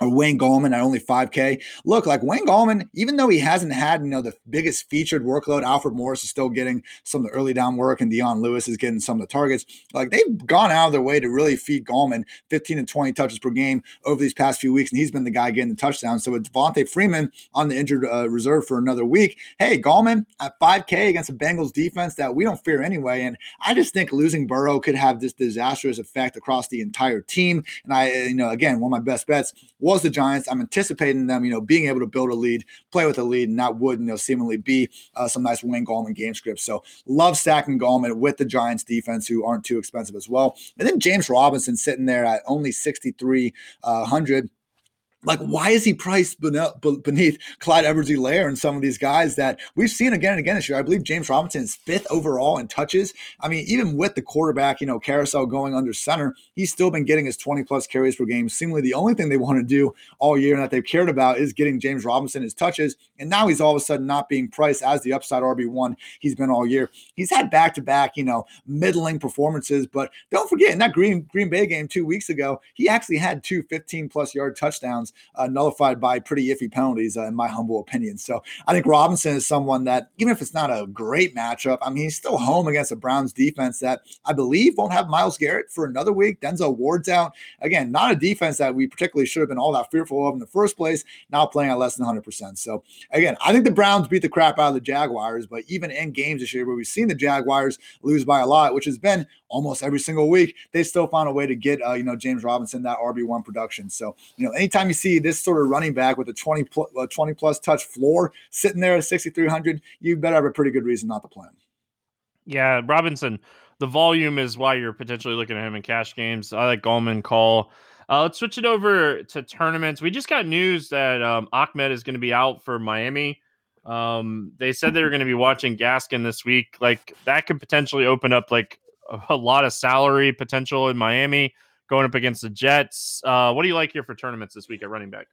or Wayne Gallman at only 5K. Look, like Wayne Gallman, even though he hasn't had, you know, the biggest featured workload, Alfred Morris is still getting some of the early down work and Dion Lewis is getting some of the targets. Like they've gone out of their way to really feed Gallman 15 and 20 touches per game over these past few weeks. And he's been the guy getting the touchdowns. So it's Devonta Freeman on the injured uh, reserve for another week. Hey, Gallman at 5K against a Bengals defense that we don't fear anyway. And I just think losing Burrow could have this disastrous effect across the entire team. And I, you know, again, one of my best bets was the Giants. I'm anticipating them, you know, being able to build a lead, play with a lead, and that would, you know, seemingly be uh, some nice Wayne Gallman game scripts. So love stacking Gallman with the Giants defense, who aren't too expensive as well. And then James Robinson sitting there at only 6,300. Like, why is he priced beneath Clyde Edwards-Helaire and some of these guys that we've seen again and again this year? I believe James Robinson is fifth overall in touches. I mean, even with the quarterback, you know, carousel going under center, he's still been getting his 20 plus carries per game. Seemingly the only thing they want to do all year and that they've cared about is getting James Robinson his touches. And now he's all of a sudden not being priced as the upside RB1 he's been all year. He's had back to back, you know, middling performances, but don't forget in that Green, Green Bay game two weeks ago, he actually had two 15 plus yard touchdowns uh, nullified by pretty iffy penalties, uh, in my humble opinion. So I think Robinson is someone that, even if it's not a great matchup, I mean, he's still home against a Browns defense that I believe won't have Myles Garrett for another week. Denzel Ward's out. Again, not a defense that we particularly should have been all that fearful of in the first place, now playing at less than 100%. So again, I think the Browns beat the crap out of the Jaguars, but even in games this year where we've seen the Jaguars lose by a lot, which has been almost every single week, they still found a way to get, uh, you know, James Robinson that RB1 production. So, you know, anytime you see this sort of running back with a 20 plus, 20 plus touch floor sitting there at 6,300, you better have a pretty good reason not to play him. Yeah, Robinson, the volume is why you're potentially looking at him in cash games. I like Gallman call. Uh, let's switch it over to tournaments. We just got news that um, Ahmed is going to be out for Miami. Um, they said they were going to be watching Gaskin this week. Like that could potentially open up like a, lot of salary potential in Miami going up against the Jets. Uh, what do you like here for tournaments this week at running back?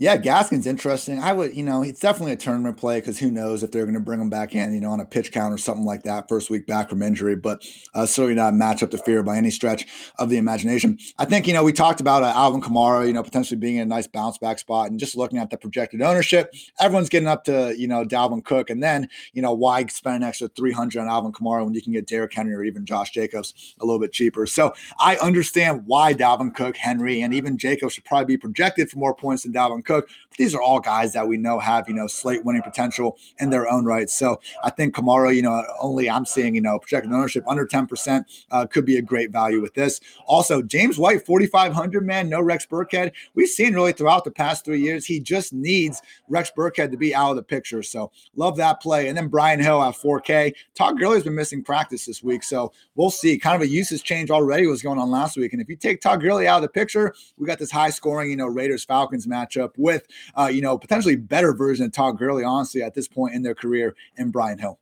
Yeah, Gaskin's interesting. I would, you know, it's definitely a tournament play because who knows if they're going to bring him back in, you know, on a pitch count or something like that, first week back from injury. But uh, certainly not a matchup to fear by any stretch of the imagination. I think, you know, we talked about uh, Alvin Kamara, you know, potentially being in a nice bounce back spot and just looking at the projected ownership, everyone's getting up to, you know, Dalvin Cook. And then, you know, why spend an extra 300 on Alvin Kamara when you can get Derrick Henry or even Josh Jacobs a little bit cheaper? So I understand why Dalvin Cook, Henry, and even Jacobs should probably be projected for more points than Dalvin Cook cook. These are all guys that we know have, you know, slate winning potential in their own right. So I think Kamara, you know, only I'm seeing, you know, projected ownership under 10% uh, could be a great value with this. Also, James White, 4,500, man, no Rex Burkhead. We've seen really throughout the past three years, he just needs Rex Burkhead to be out of the picture. So love that play. And then Brian Hill at 4K. Todd Gurley's been missing practice this week. So we'll see. Kind of a usage change already was going on last week. And if you take Todd Gurley out of the picture, we got this high scoring, you know, Raiders Falcons matchup with, uh, you know, potentially better version of Todd Gurley, honestly, at this point in their career in Brian Hill.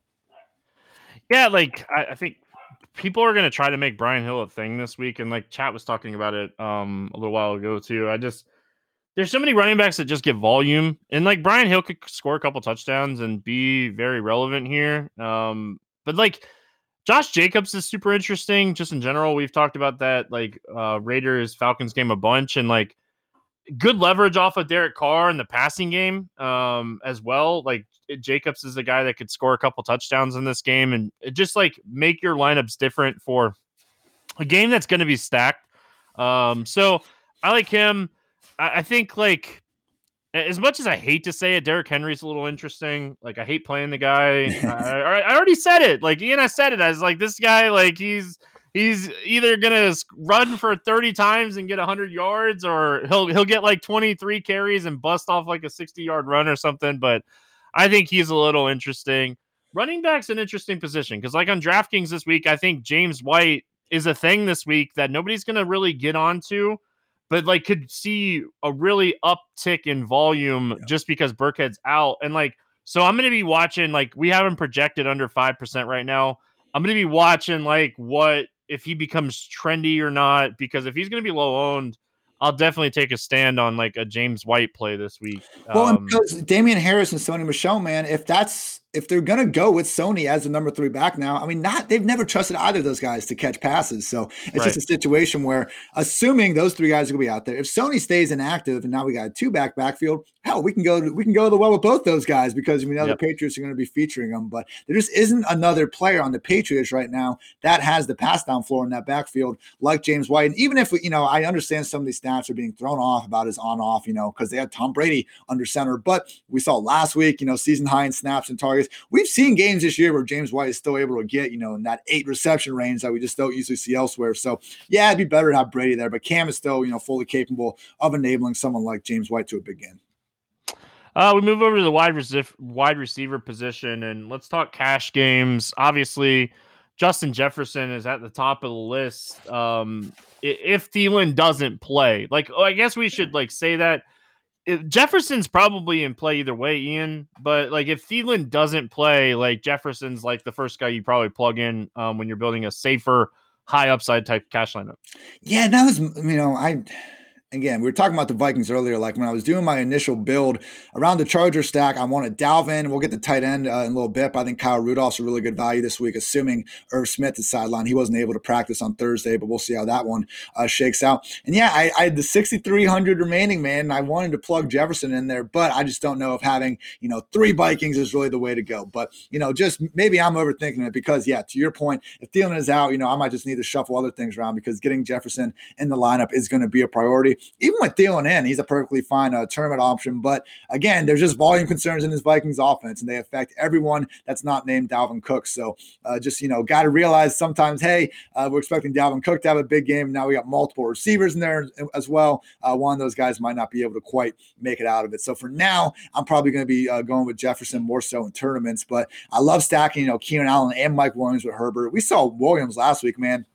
Yeah, like I, I think people are going to try to make Brian Hill a thing this week, and like Chat was talking about it um a little while ago too. I just there's so many running backs that just get volume, and like Brian Hill could score a couple touchdowns and be very relevant here. Um, but like Josh Jacobs is super interesting just in general. We've talked about that like uh Raiders Falcons game a bunch, and like good leverage off of Derek Carr in the passing game um, as well. Like Jacobs is a guy that could score a couple touchdowns in this game and just like make your lineups different for a game that's going to be stacked. Um, so I like him. I, I, think like as much as I hate to say it, Derrick Henry's a little interesting. Like I hate playing the guy. I, I, already said it. Like Ian, I said it. I was like this guy. Like he's he's either gonna run for 30 times and get 100 yards, or he'll he'll get like 23 carries and bust off like a 60 yard run or something. But I think he's a little interesting. Running back's an interesting position because, like on DraftKings this week, I think James White is a thing this week that nobody's gonna really get onto but like could see a really uptick in volume yeah. just because Burkhead's out. And like, so I'm going to be watching, like, we have him projected under 5% right now. I'm going to be watching, like, what if he becomes trendy or not, because if he's going to be low owned, I'll definitely take a stand on like a James White play this week. Well, um, because Damien Harris and Sony Michel, man, if that's if they're gonna go with Sony as the number three back now, I mean, not they've never trusted either of those guys to catch passes. So it's right. just a situation where, assuming those three guys are gonna be out there, if Sony stays inactive and now we got a two back backfield, hell, we can go to, we can go to the well with both those guys because we know yep. the Patriots are going to be featuring them. But there just isn't another player on the Patriots right now that has the pass down floor in that backfield like James White. And even if we, you know, I understand some of these stats are being thrown off about his on off, you know, because they had Tom Brady under center, but we saw last week, you know, season high in snaps and targets. We've seen games this year where James White is still able to get, you know, in that eight reception range that we just don't usually see elsewhere. So yeah, it'd be better to have Brady there, but Cam is still, you know, fully capable of enabling someone like James White to a big game. Uh, we move over to the wide, wide receiver position and let's talk cash games. Obviously, Justin Jefferson is at the top of the list. Um, if Thielen doesn't play, like oh, I guess we should like say that Jefferson's probably in play either way, Ian. But like if Thielen doesn't play, like Jefferson's like the first guy you probably plug in um, when you're building a safer, high upside type cash lineup. Yeah, that was you know I again, we were talking about the Vikings earlier. Like when I was doing my initial build around the Charger stack, I wanted Dalvin. We'll get the tight end uh, in a little bit. But I think Kyle Rudolph's a really good value this week, assuming Irv Smith is sideline. He wasn't able to practice on Thursday, but we'll see how that one uh, shakes out. And yeah, I, I had the 6,300 remaining, man. I wanted to plug Jefferson in there, but I just don't know if having, you know, three Vikings is really the way to go. But, you know, just maybe I'm overthinking it because, yeah, to your point, if Thielen is out, you know, I might just need to shuffle other things around because getting Jefferson in the lineup is going to be a priority even with Thielen in, he's a perfectly fine uh, tournament option. But again, there's just volume concerns in this Vikings offense, and they affect everyone that's not named Dalvin Cook. So uh, just, you know, got to realize sometimes, hey, uh, we're expecting Dalvin Cook to have a big game. Now we got multiple receivers in there as well. Uh, one of those guys might not be able to quite make it out of it. So for now, I'm probably going to be uh, going with Jefferson more so in tournaments. But I love stacking, you know, Keenan Allen and Mike Williams with Herbert. We saw Williams last week, man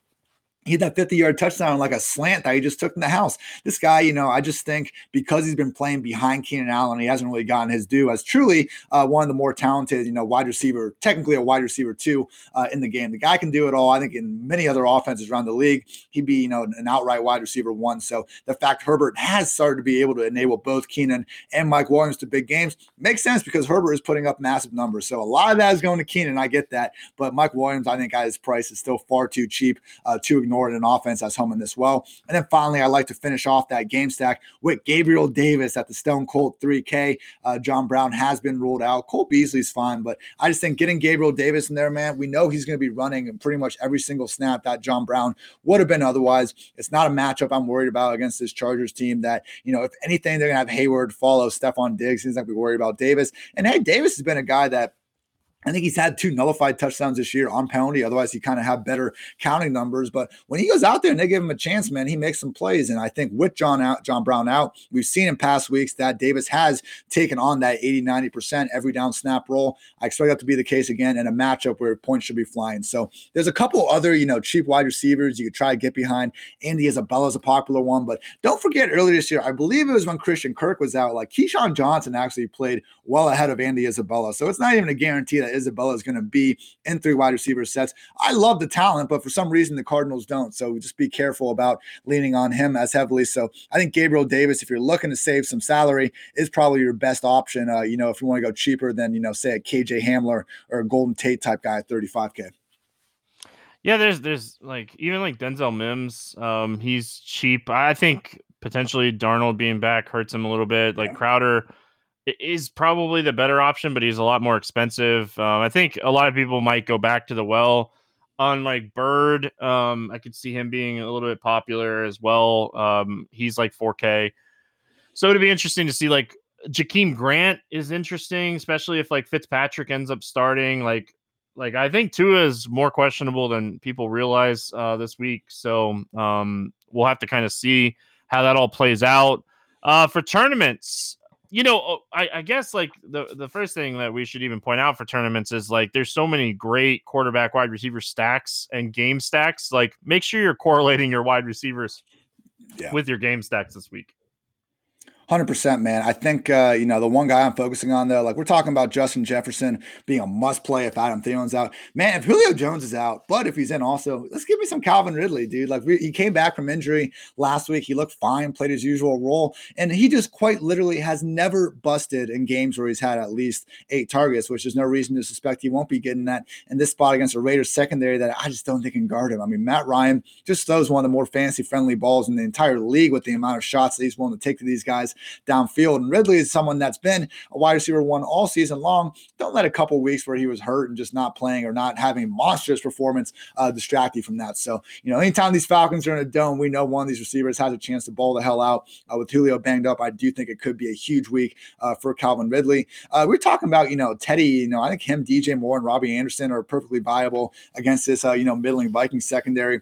he had that 50 yard touchdown like a slant that he just took in the house. This guy, you know, I just think because he's been playing behind Keenan Allen, he hasn't really gotten his due as truly uh, one of the more talented, you know, wide receiver, technically a wide receiver too uh, in the game. The guy can do it all. I think in many other offenses around the league, he'd be, you know, an outright wide receiver one. So the fact Herbert has started to be able to enable both Keenan and Mike Williams to big games makes sense because Herbert is putting up massive numbers. So a lot of that is going to Keenan. I get that. But Mike Williams, I think at his price is still far too cheap uh, to ignore ignored an offense that's home in this well. And then finally, I like to finish off that game stack with Gabriel Davis at the Stone Cold 3K. Uh, John Brown has been ruled out. Cole Beasley's fine, but I just think getting Gabriel Davis in there, man, we know he's going to be running in pretty much every single snap that John Brown would have been otherwise. It's not a matchup I'm worried about against this Chargers team that, you know, if anything, they're going to have Hayward follow Stefon Diggs. He's not going to be worried about Davis. And hey, Davis has been a guy that I think he's had two nullified touchdowns this year on penalty. Otherwise, he kind of have better counting numbers. But when he goes out there and they give him a chance, man, he makes some plays. And I think with John out, John Brown out, we've seen in past weeks that Davis has taken on that 80, 90% every down snap role. I expect that to be the case again in a matchup where points should be flying. So there's a couple other, you know, cheap wide receivers you could try to get behind. Andy Isabella is a popular one, but don't forget earlier this year, I believe it was when Christian Kirk was out, like KeeSean Johnson actually played well ahead of Andy Isabella. So it's not even a guarantee that Isabella is going to be in three wide receiver sets. I love the talent, but for some reason the Cardinals don't. So just be careful about leaning on him as heavily. So I think Gabriel Davis, if you're looking to save some salary, is probably your best option. Uh, you know, if you want to go cheaper than, you know, say a KJ Hamler or a Golden Tate type guy at 35K. Yeah, there's there's like even like Denzel Mims, um, he's cheap. I think potentially Darnold being back hurts him a little bit. Like Crowder, is probably the better option, but he's a lot more expensive. Um, I think a lot of people might go back to the well on like Bird. Um, I could see him being a little bit popular as well. Um, he's like 4K, so it'd be interesting to see like Jakeem Grant is interesting, especially if like Fitzpatrick ends up starting. Like like I think Tua is more questionable than people realize uh, this week. So um, we'll have to kind of see how that all plays out. Uh, for tournaments, you know, oh, I, I, guess like the the first thing that we should even point out for tournaments is like there's so many great quarterback wide receiver stacks and game stacks. Like make sure you're correlating your wide receivers yeah. with your game stacks this week. Hundred percent, man. I think uh, you know the one guy I'm focusing on though. Like we're talking about Justin Jefferson being a must play if Adam Thielen's out. Man, if Julio Jones is out, but if he's in also, let's give me some Calvin Ridley, dude. Like we, he came back from injury last week. He looked fine, played his usual role, and he just quite literally has never busted in games where he's had at least eight targets, which is no reason to suspect he won't be getting that in this spot against a Raiders secondary that I just don't think can guard him. I mean, Matt Ryan just throws one of the more fancy friendly balls in the entire league with the amount of shots that he's willing to take to these guys downfield. And Ridley is someone that's been a wide receiver one all season long. Don't let a couple weeks where he was hurt and just not playing or not having monstrous performance uh, distract you from that. So, you know, anytime these Falcons are in a dome, we know one of these receivers has a chance to ball the hell out. Uh, with Julio banged up, I do think it could be a huge week uh, for Calvin Ridley. Uh, we're talking about, you know, Teddy, you know, I think him, DJ Moore, and Robbie Anderson are perfectly viable against this, uh, you know, middling Viking secondary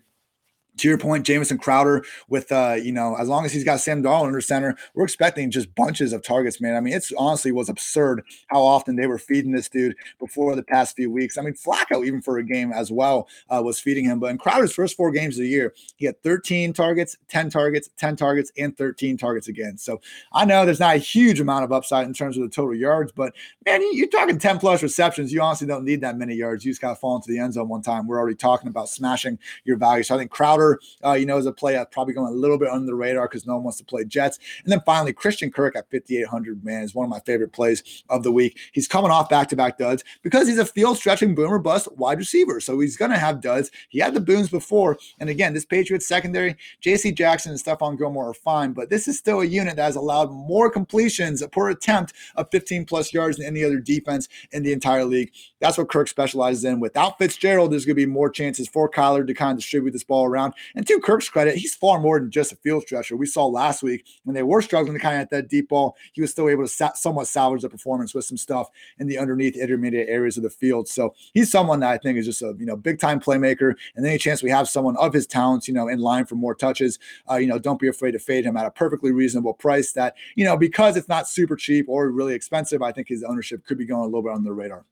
to your point, Jamison Crowder with uh, you know, as long as he's got Sam Darnold under center, we're expecting just bunches of targets, man. I mean, it's honestly was absurd how often they were feeding this dude before the past few weeks. I mean, Flacco, even for a game as well, uh, was feeding him. But in Crowder's first four games of the year, he had 13 targets, 10 targets, 10 targets, and 13 targets again. So I know there's not a huge amount of upside in terms of the total yards, but man, you're talking 10 plus receptions. You honestly don't need that many yards. You just got to fall into the end zone one time. We're already talking about smashing your value. So I think Crowder Crowder, uh, you know, is a play that's probably going a little bit under the radar because no one wants to play Jets. And then finally, Christian Kirk at 5,800, man, is one of my favorite plays of the week. He's coming off back to back duds because he's a field stretching boomer bust wide receiver. So he's going to have duds. He had the booms before. And again, this Patriots secondary, JC Jackson and Stephon Gilmore are fine, but this is still a unit that has allowed more completions per attempt of 15 plus yards than any other defense in the entire league. That's what Kirk specializes in. Without Fitzgerald, there's going to be more chances for Kyler to kind of distribute this ball around. And to Kirk's credit, he's far more than just a field stretcher. We saw last week when they were struggling to kind of at that deep ball, he was still able to sa- somewhat salvage the performance with some stuff in the underneath intermediate areas of the field. So he's someone that I think is just a you know big time playmaker. And any chance we have someone of his talents, you know, in line for more touches, uh, you know, don't be afraid to fade him at a perfectly reasonable price. That you know because it's not super cheap or really expensive, I think his ownership could be going a little bit on the radar.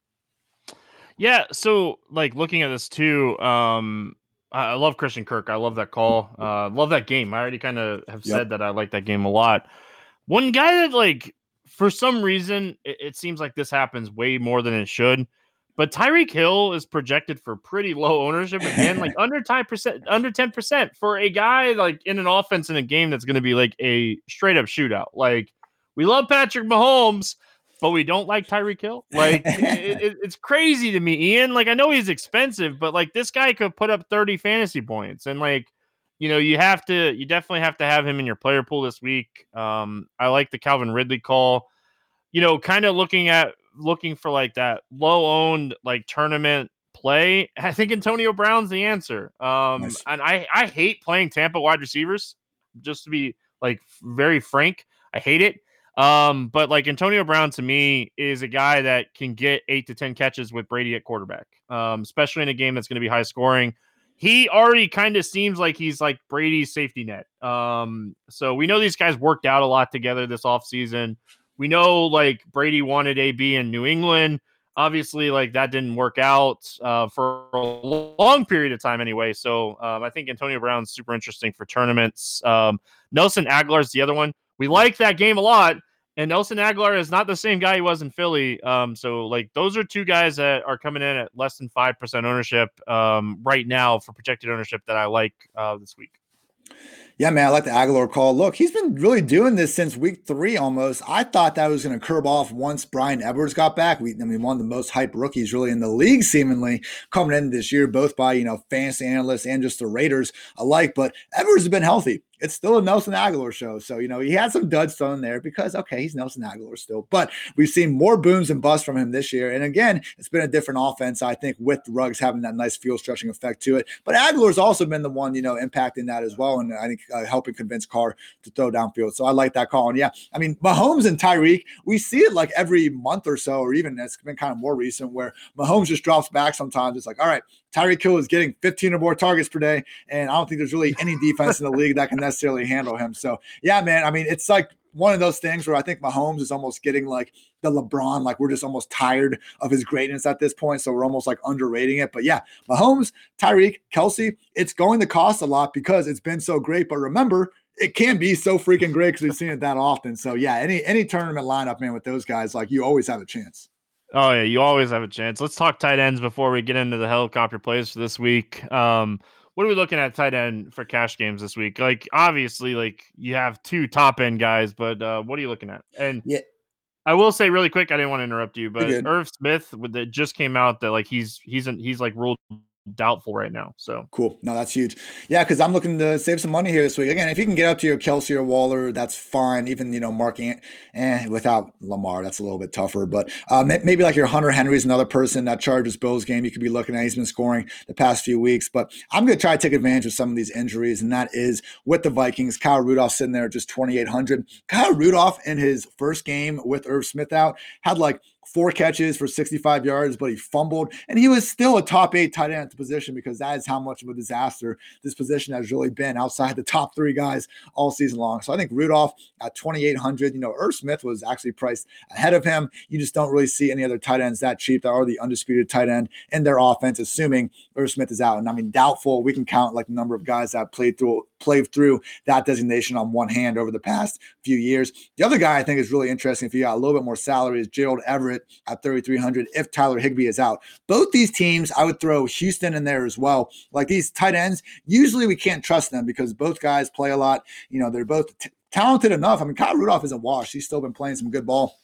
Yeah, so like looking at this too, um, I love Christian Kirk. I love that call. Uh, love that game. I already kind of have yep. said that I like that game a lot. One guy that like for some reason it, it, seems like this happens way more than it should. But Tyreek Hill is projected for pretty low ownership again, like under ten percent, under ten percent for a guy like in an offense in a game that's going to be like a straight up shootout. Like we love Patrick Mahomes, but we don't like Tyreek Hill. Like it, it, it's crazy to me, Ian. Like I know he's expensive, but like this guy could put up 30 fantasy points, and like you know you have to, you definitely have to have him in your player pool this week. Um, I like the Calvin Ridley call. You know, kind of looking at looking for like that low owned like tournament play. I think Antonio Brown's the answer. Um, nice. and I I hate playing Tampa wide receivers. Just to be like very frank, I hate it. Um, but like Antonio Brown to me is a guy that can get eight to 10 catches with Brady at quarterback, um, especially in a game that's going to be high scoring. He already kind of seems like he's like Brady's safety net. Um, so we know these guys worked out a lot together this offseason. We know like Brady wanted AB in New England. Obviously, like that didn't work out uh, for a long period of time anyway. So um, I think Antonio Brown's super interesting for tournaments. Um, Nelson Agholor's the other one. We like that game a lot and Nelson Agholor is not the same guy he was in Philly. Um, so like those are two guys that are coming in at less than five percent ownership um, right now for projected ownership that I like uh, this week. Yeah, man, I like the Agholor call. Look, he's been really doing this since week three almost. I thought that was going to curb off once Bryan Edwards got back. We, I mean, one of the most hyped rookies really in the league, seemingly coming in this year, both by you know fantasy analysts and just the Raiders alike. But Edwards has been healthy it's still a Nelson Agholor show. So, you know, he had some duds thrown there because, okay, he's Nelson Agholor still, but we've seen more booms and busts from him this year. And again, it's been a different offense, I think, with Ruggs having that nice field stretching effect to it. But Agholor's also been the one, you know, impacting that as well. And I think uh, helping convince Carr to throw downfield. So I like that call. And yeah, I mean, Mahomes and Tyreek, we see it like every month or so, or even it's been kind of more recent where Mahomes just drops back sometimes. It's like, all right, Tyreek Hill is getting 15 or more targets per day. And I don't think there's really any defense in the league that can necessarily handle him. So, yeah, man, I mean, it's like one of those things where I think Mahomes is almost getting like the LeBron, like we're just almost tired of his greatness at this point. So we're almost like underrating it. But yeah, Mahomes, Tyreek, Kelce, it's going to cost a lot because it's been so great. But remember, it can be so freaking great because we've seen it that often. So yeah, any any tournament lineup, man, with those guys, like you always have a chance. Oh yeah, you always have a chance. Let's talk tight ends before we get into the helicopter plays for this week. Um, what are we looking at tight end for cash games this week? Like obviously, like you have two top end guys, but uh, what are you looking at? And yeah. I will say really quick, I didn't want to interrupt you, but Irv Smith with it just came out that like he's he's he's like ruled doubtful right now. So cool. No, that's huge. Yeah, because I'm looking to save some money here this week. Again, if you can get up to your Kelce or Waller, that's fine. Even you know, Mark Ant, eh, without Lamar, that's a little bit tougher. But uh, maybe like your Hunter Henry is another person that Chargers Bills game you could be looking at. He's been scoring the past few weeks, but I'm going to try to take advantage of some of these injuries, and that is with the Vikings. Kyle Rudolph sitting there at just 2,800. Kyle Rudolph in his first game with Irv Smith out had like four catches for 65 yards, but he fumbled. And he was still a top eight tight end at the position because that is how much of a disaster this position has really been outside the top three guys all season long. So I think Rudolph at 2,800, you know, Irv Smith was actually priced ahead of him. You just don't really see any other tight ends that cheap that are the undisputed tight end in their offense, assuming Irv Smith is out. And I mean, doubtful, we can count like the number of guys that played through played through that designation on one hand over the past few years. The other guy I think is really interesting if you got a little bit more salary is Gerald Everett at 3,300 if Tyler Higbee is out. Both these teams, I would throw Houston in there as well. Like these tight ends, usually we can't trust them because both guys play a lot. You know, they're both t- talented enough. I mean, Kyle Rudolph isn't washed. He's still been playing some good ball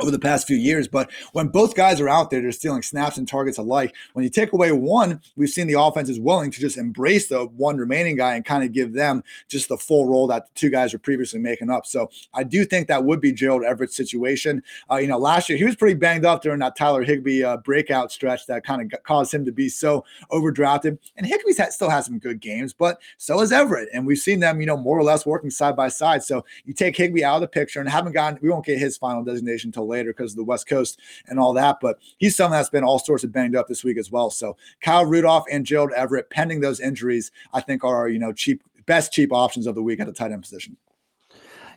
over the past few years. But when both guys are out there, they're stealing snaps and targets alike. When you take away one, we've seen the offense is willing to just embrace the one remaining guy and kind of give them just the full role that the two guys were previously making up. So I do think that would be Gerald Everett's situation. Uh, you know, last year he was pretty banged up during that Tyler Higbee uh, breakout stretch that kind of caused him to be so overdrafted. And had, still has some good games, but so has Everett. And we've seen them, you know, more or less working side by side. So you take Higbee out of the picture and haven't gotten, we won't get his final designation until later because of the West Coast and all that. But he's someone that's been all sorts of banged up this week as well. So Kyle Rudolph and Gerald Everett, pending those injuries, I think are you know cheap best cheap options of the week at the tight end position.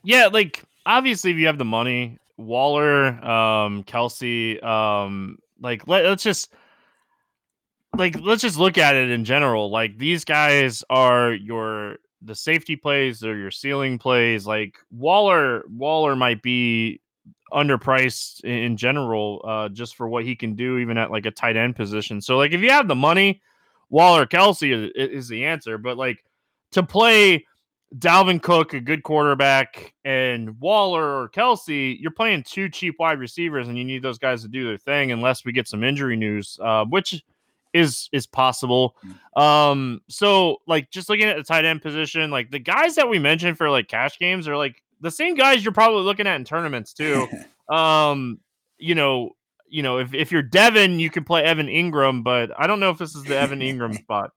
Yeah, like obviously if you have the money, Waller, um, Kelce, um, like let, let's just like let's just look at it in general. Like these guys are your the safety plays or your ceiling plays. Like Waller, Waller might be underpriced in general, uh, just for what he can do, even at like a tight end position. So, like, if you have the money, Waller Kelce is, is the answer. But like to play Dalvin Cook, a good quarterback, and Waller or Kelce, you're playing two cheap wide receivers, and you need those guys to do their thing unless we get some injury news, uh, which is is possible. Mm. Um, so like just looking at the tight end position, like the guys that we mentioned for like cash games are like the same guys you're probably looking at in tournaments too. um, you know, you know, if, if you're Devin, you can play Evan Engram, but I don't know if this is the Evan Engram spot.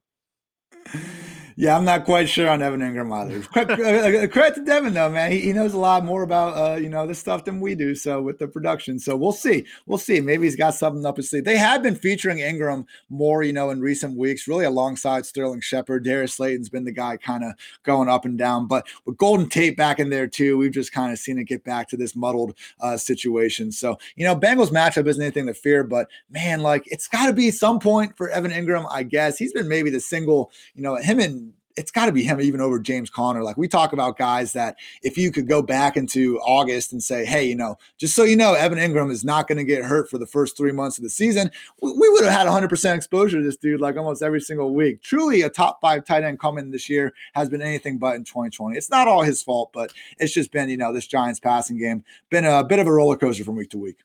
Yeah, I'm not quite sure on Evan Engram either. Credit, uh, uh, credit to Devin though, man. He, he knows a lot more about uh, you know this stuff than we do. So with the production, so we'll see. We'll see. Maybe he's got something up his sleeve. They have been featuring Engram more, you know, in recent weeks, really alongside Sterling Shepard. Darius Slayton's been the guy kind of going up and down, but with Golden Tate back in there too, we've just kind of seen it get back to this muddled uh, situation. So you know, Bengals matchup isn't anything to fear, but man, like it's got to be some point for Evan Engram. I guess he's been maybe the single, you know, him and it's got to be him even over James Conner. Like we talk about guys that if you could go back into August and say, hey, you know, just so you know, Evan Engram is not going to get hurt for the first three months of the season, we, would have had 100% exposure to this dude like almost every single week. Truly a top five tight end coming this year has been anything but in 2020. It's not all his fault, but it's just been, you know, this Giants passing game been a bit of a roller coaster from week to week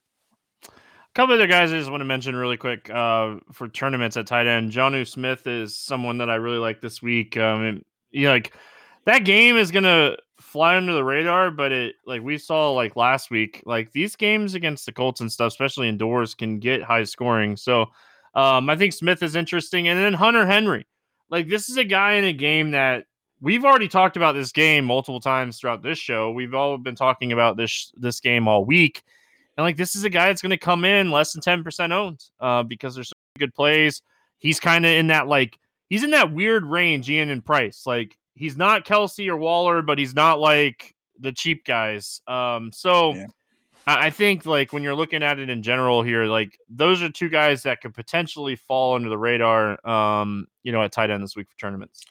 couple other guys I just want to mention really quick uh, for tournaments at tight end. Jonnu Smith is someone that I really like this week. Um, and, you know, like that game is gonna fly under the radar, but it like we saw like last week, like these games against the Colts and stuff, especially indoors, can get high scoring. So um, I think Smith is interesting, and then Hunter Henry, like this is a guy in a game that we've already talked about this game multiple times throughout this show. We've all been talking about this this game all week, and like this is a guy that's going to come in less than ten percent owned uh, because there's so good plays. He's kind of in that like he's in that weird range, Ian and Price. Like he's not Kelce or Waller, but he's not like the cheap guys. Um, so. Yeah. I think like when you're looking at it in general here, like those are two guys that could potentially fall under the radar, um, you know, at tight end this week for tournaments.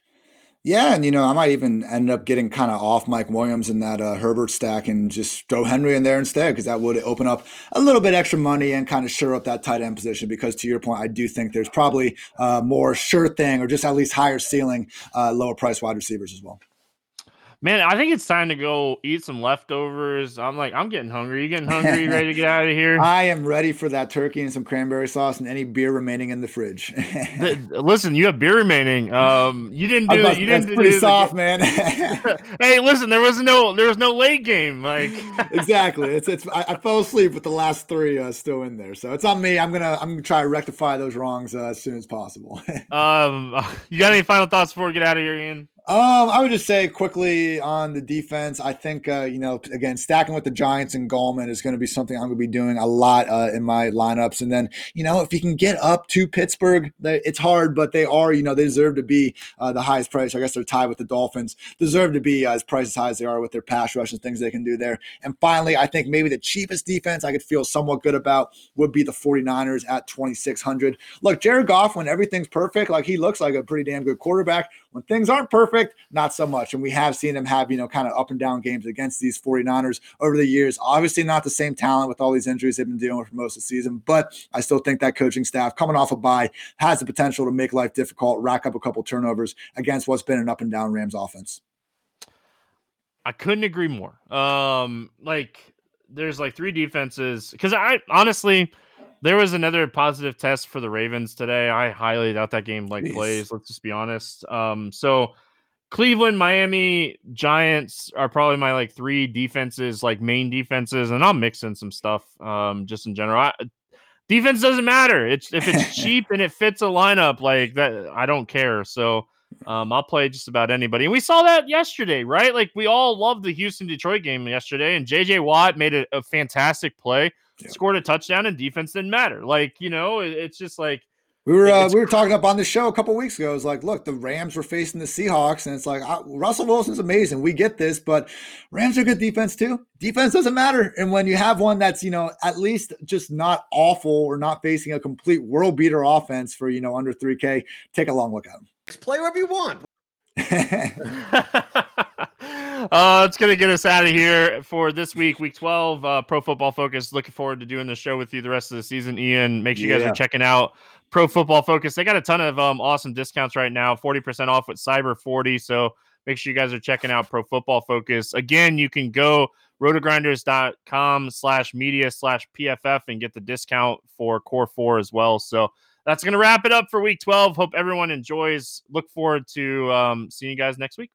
Yeah, and you know, I might even end up getting kind of off Mike Williams in that uh, Herbert stack and just throw Henry in there instead because that would open up a little bit extra money and kind of shore up that tight end position. Because to your point, I do think there's probably uh, more sure thing or just at least higher ceiling, uh, lower price wide receivers as well. Man, I think it's time to go eat some leftovers. I'm like, I'm getting hungry. You getting hungry? You ready to get out of here? I am ready for that turkey and some cranberry sauce and any beer remaining in the fridge. listen, you have beer remaining. Um, you didn't do. About, you didn't do pretty do soft, man. hey, listen, there was no, there was no late game. Like exactly. It's it's. I, I, fell asleep with the last three uh, still in there, so it's on me. I'm gonna I'm gonna try to rectify those wrongs uh, as soon as possible. um, you got any final thoughts before we get out of here, Ian? Um, I would just say quickly on the defense. I think uh, you know, again, stacking with the Giants and Gallman is going to be something I'm going to be doing a lot uh, in my lineups. And then you know, if you can get up to Pittsburgh, they, it's hard, but they are you know they deserve to be uh, the highest price. I guess they're tied with the Dolphins. Deserve to be as price as high as they are with their pass rush and things they can do there. And finally, I think maybe the cheapest defense I could feel somewhat good about would be the 49ers at 2600. Look, Jared Goff, when everything's perfect, like he looks like a pretty damn good quarterback. When things aren't perfect, not so much. And we have seen him have, you know, kind of up and down games against these 49ers over the years. Obviously, not the same talent with all these injuries they've been dealing with for most of the season, but I still think that coaching staff coming off a bye has the potential to make life difficult, rack up a couple turnovers against what's been an up and down Rams offense. I couldn't agree more. Um, like there's like three defenses because I honestly there was another positive test for the Ravens today. I highly doubt that game like plays. Let's just be honest. Um, so Cleveland, Miami, Giants are probably my like three defenses, like main defenses, and I'll mix in some stuff um, just in general. I, defense doesn't matter. It's if it's cheap and it fits a lineup like that, I don't care. So um, I'll play just about anybody. And we saw that yesterday, right? Like we all loved the Houston Detroit game yesterday, and JJ Watt made a, a fantastic play yeah. scored a touchdown and defense didn't matter. Like, you know, it, it's just like we were uh, we were talking up on the show a couple weeks ago. It's like, look, the Rams were facing the Seahawks, and it's like uh, Russell Wilson's amazing. We get this, but Rams are good defense too. Defense doesn't matter, and when you have one that's you know at least just not awful or not facing a complete world beater offense for you know under three K, take a long look at them. Play wherever you want. uh, it's going to get us out of here for this week, week 12, uh, Pro Football Focus. Looking forward to doing the show with you the rest of the season. Ian, make sure you guys are checking out Pro Football Focus. They got a ton of um, awesome discounts right now 40% off with Cyber 40. So make sure you guys are checking out Pro Football Focus. Again, you can go rotogrinders.com slash media slash PFF and get the discount for Core 4 as well. So that's going to wrap it up for week 12. Hope everyone enjoys. Look forward to um, seeing you guys next week.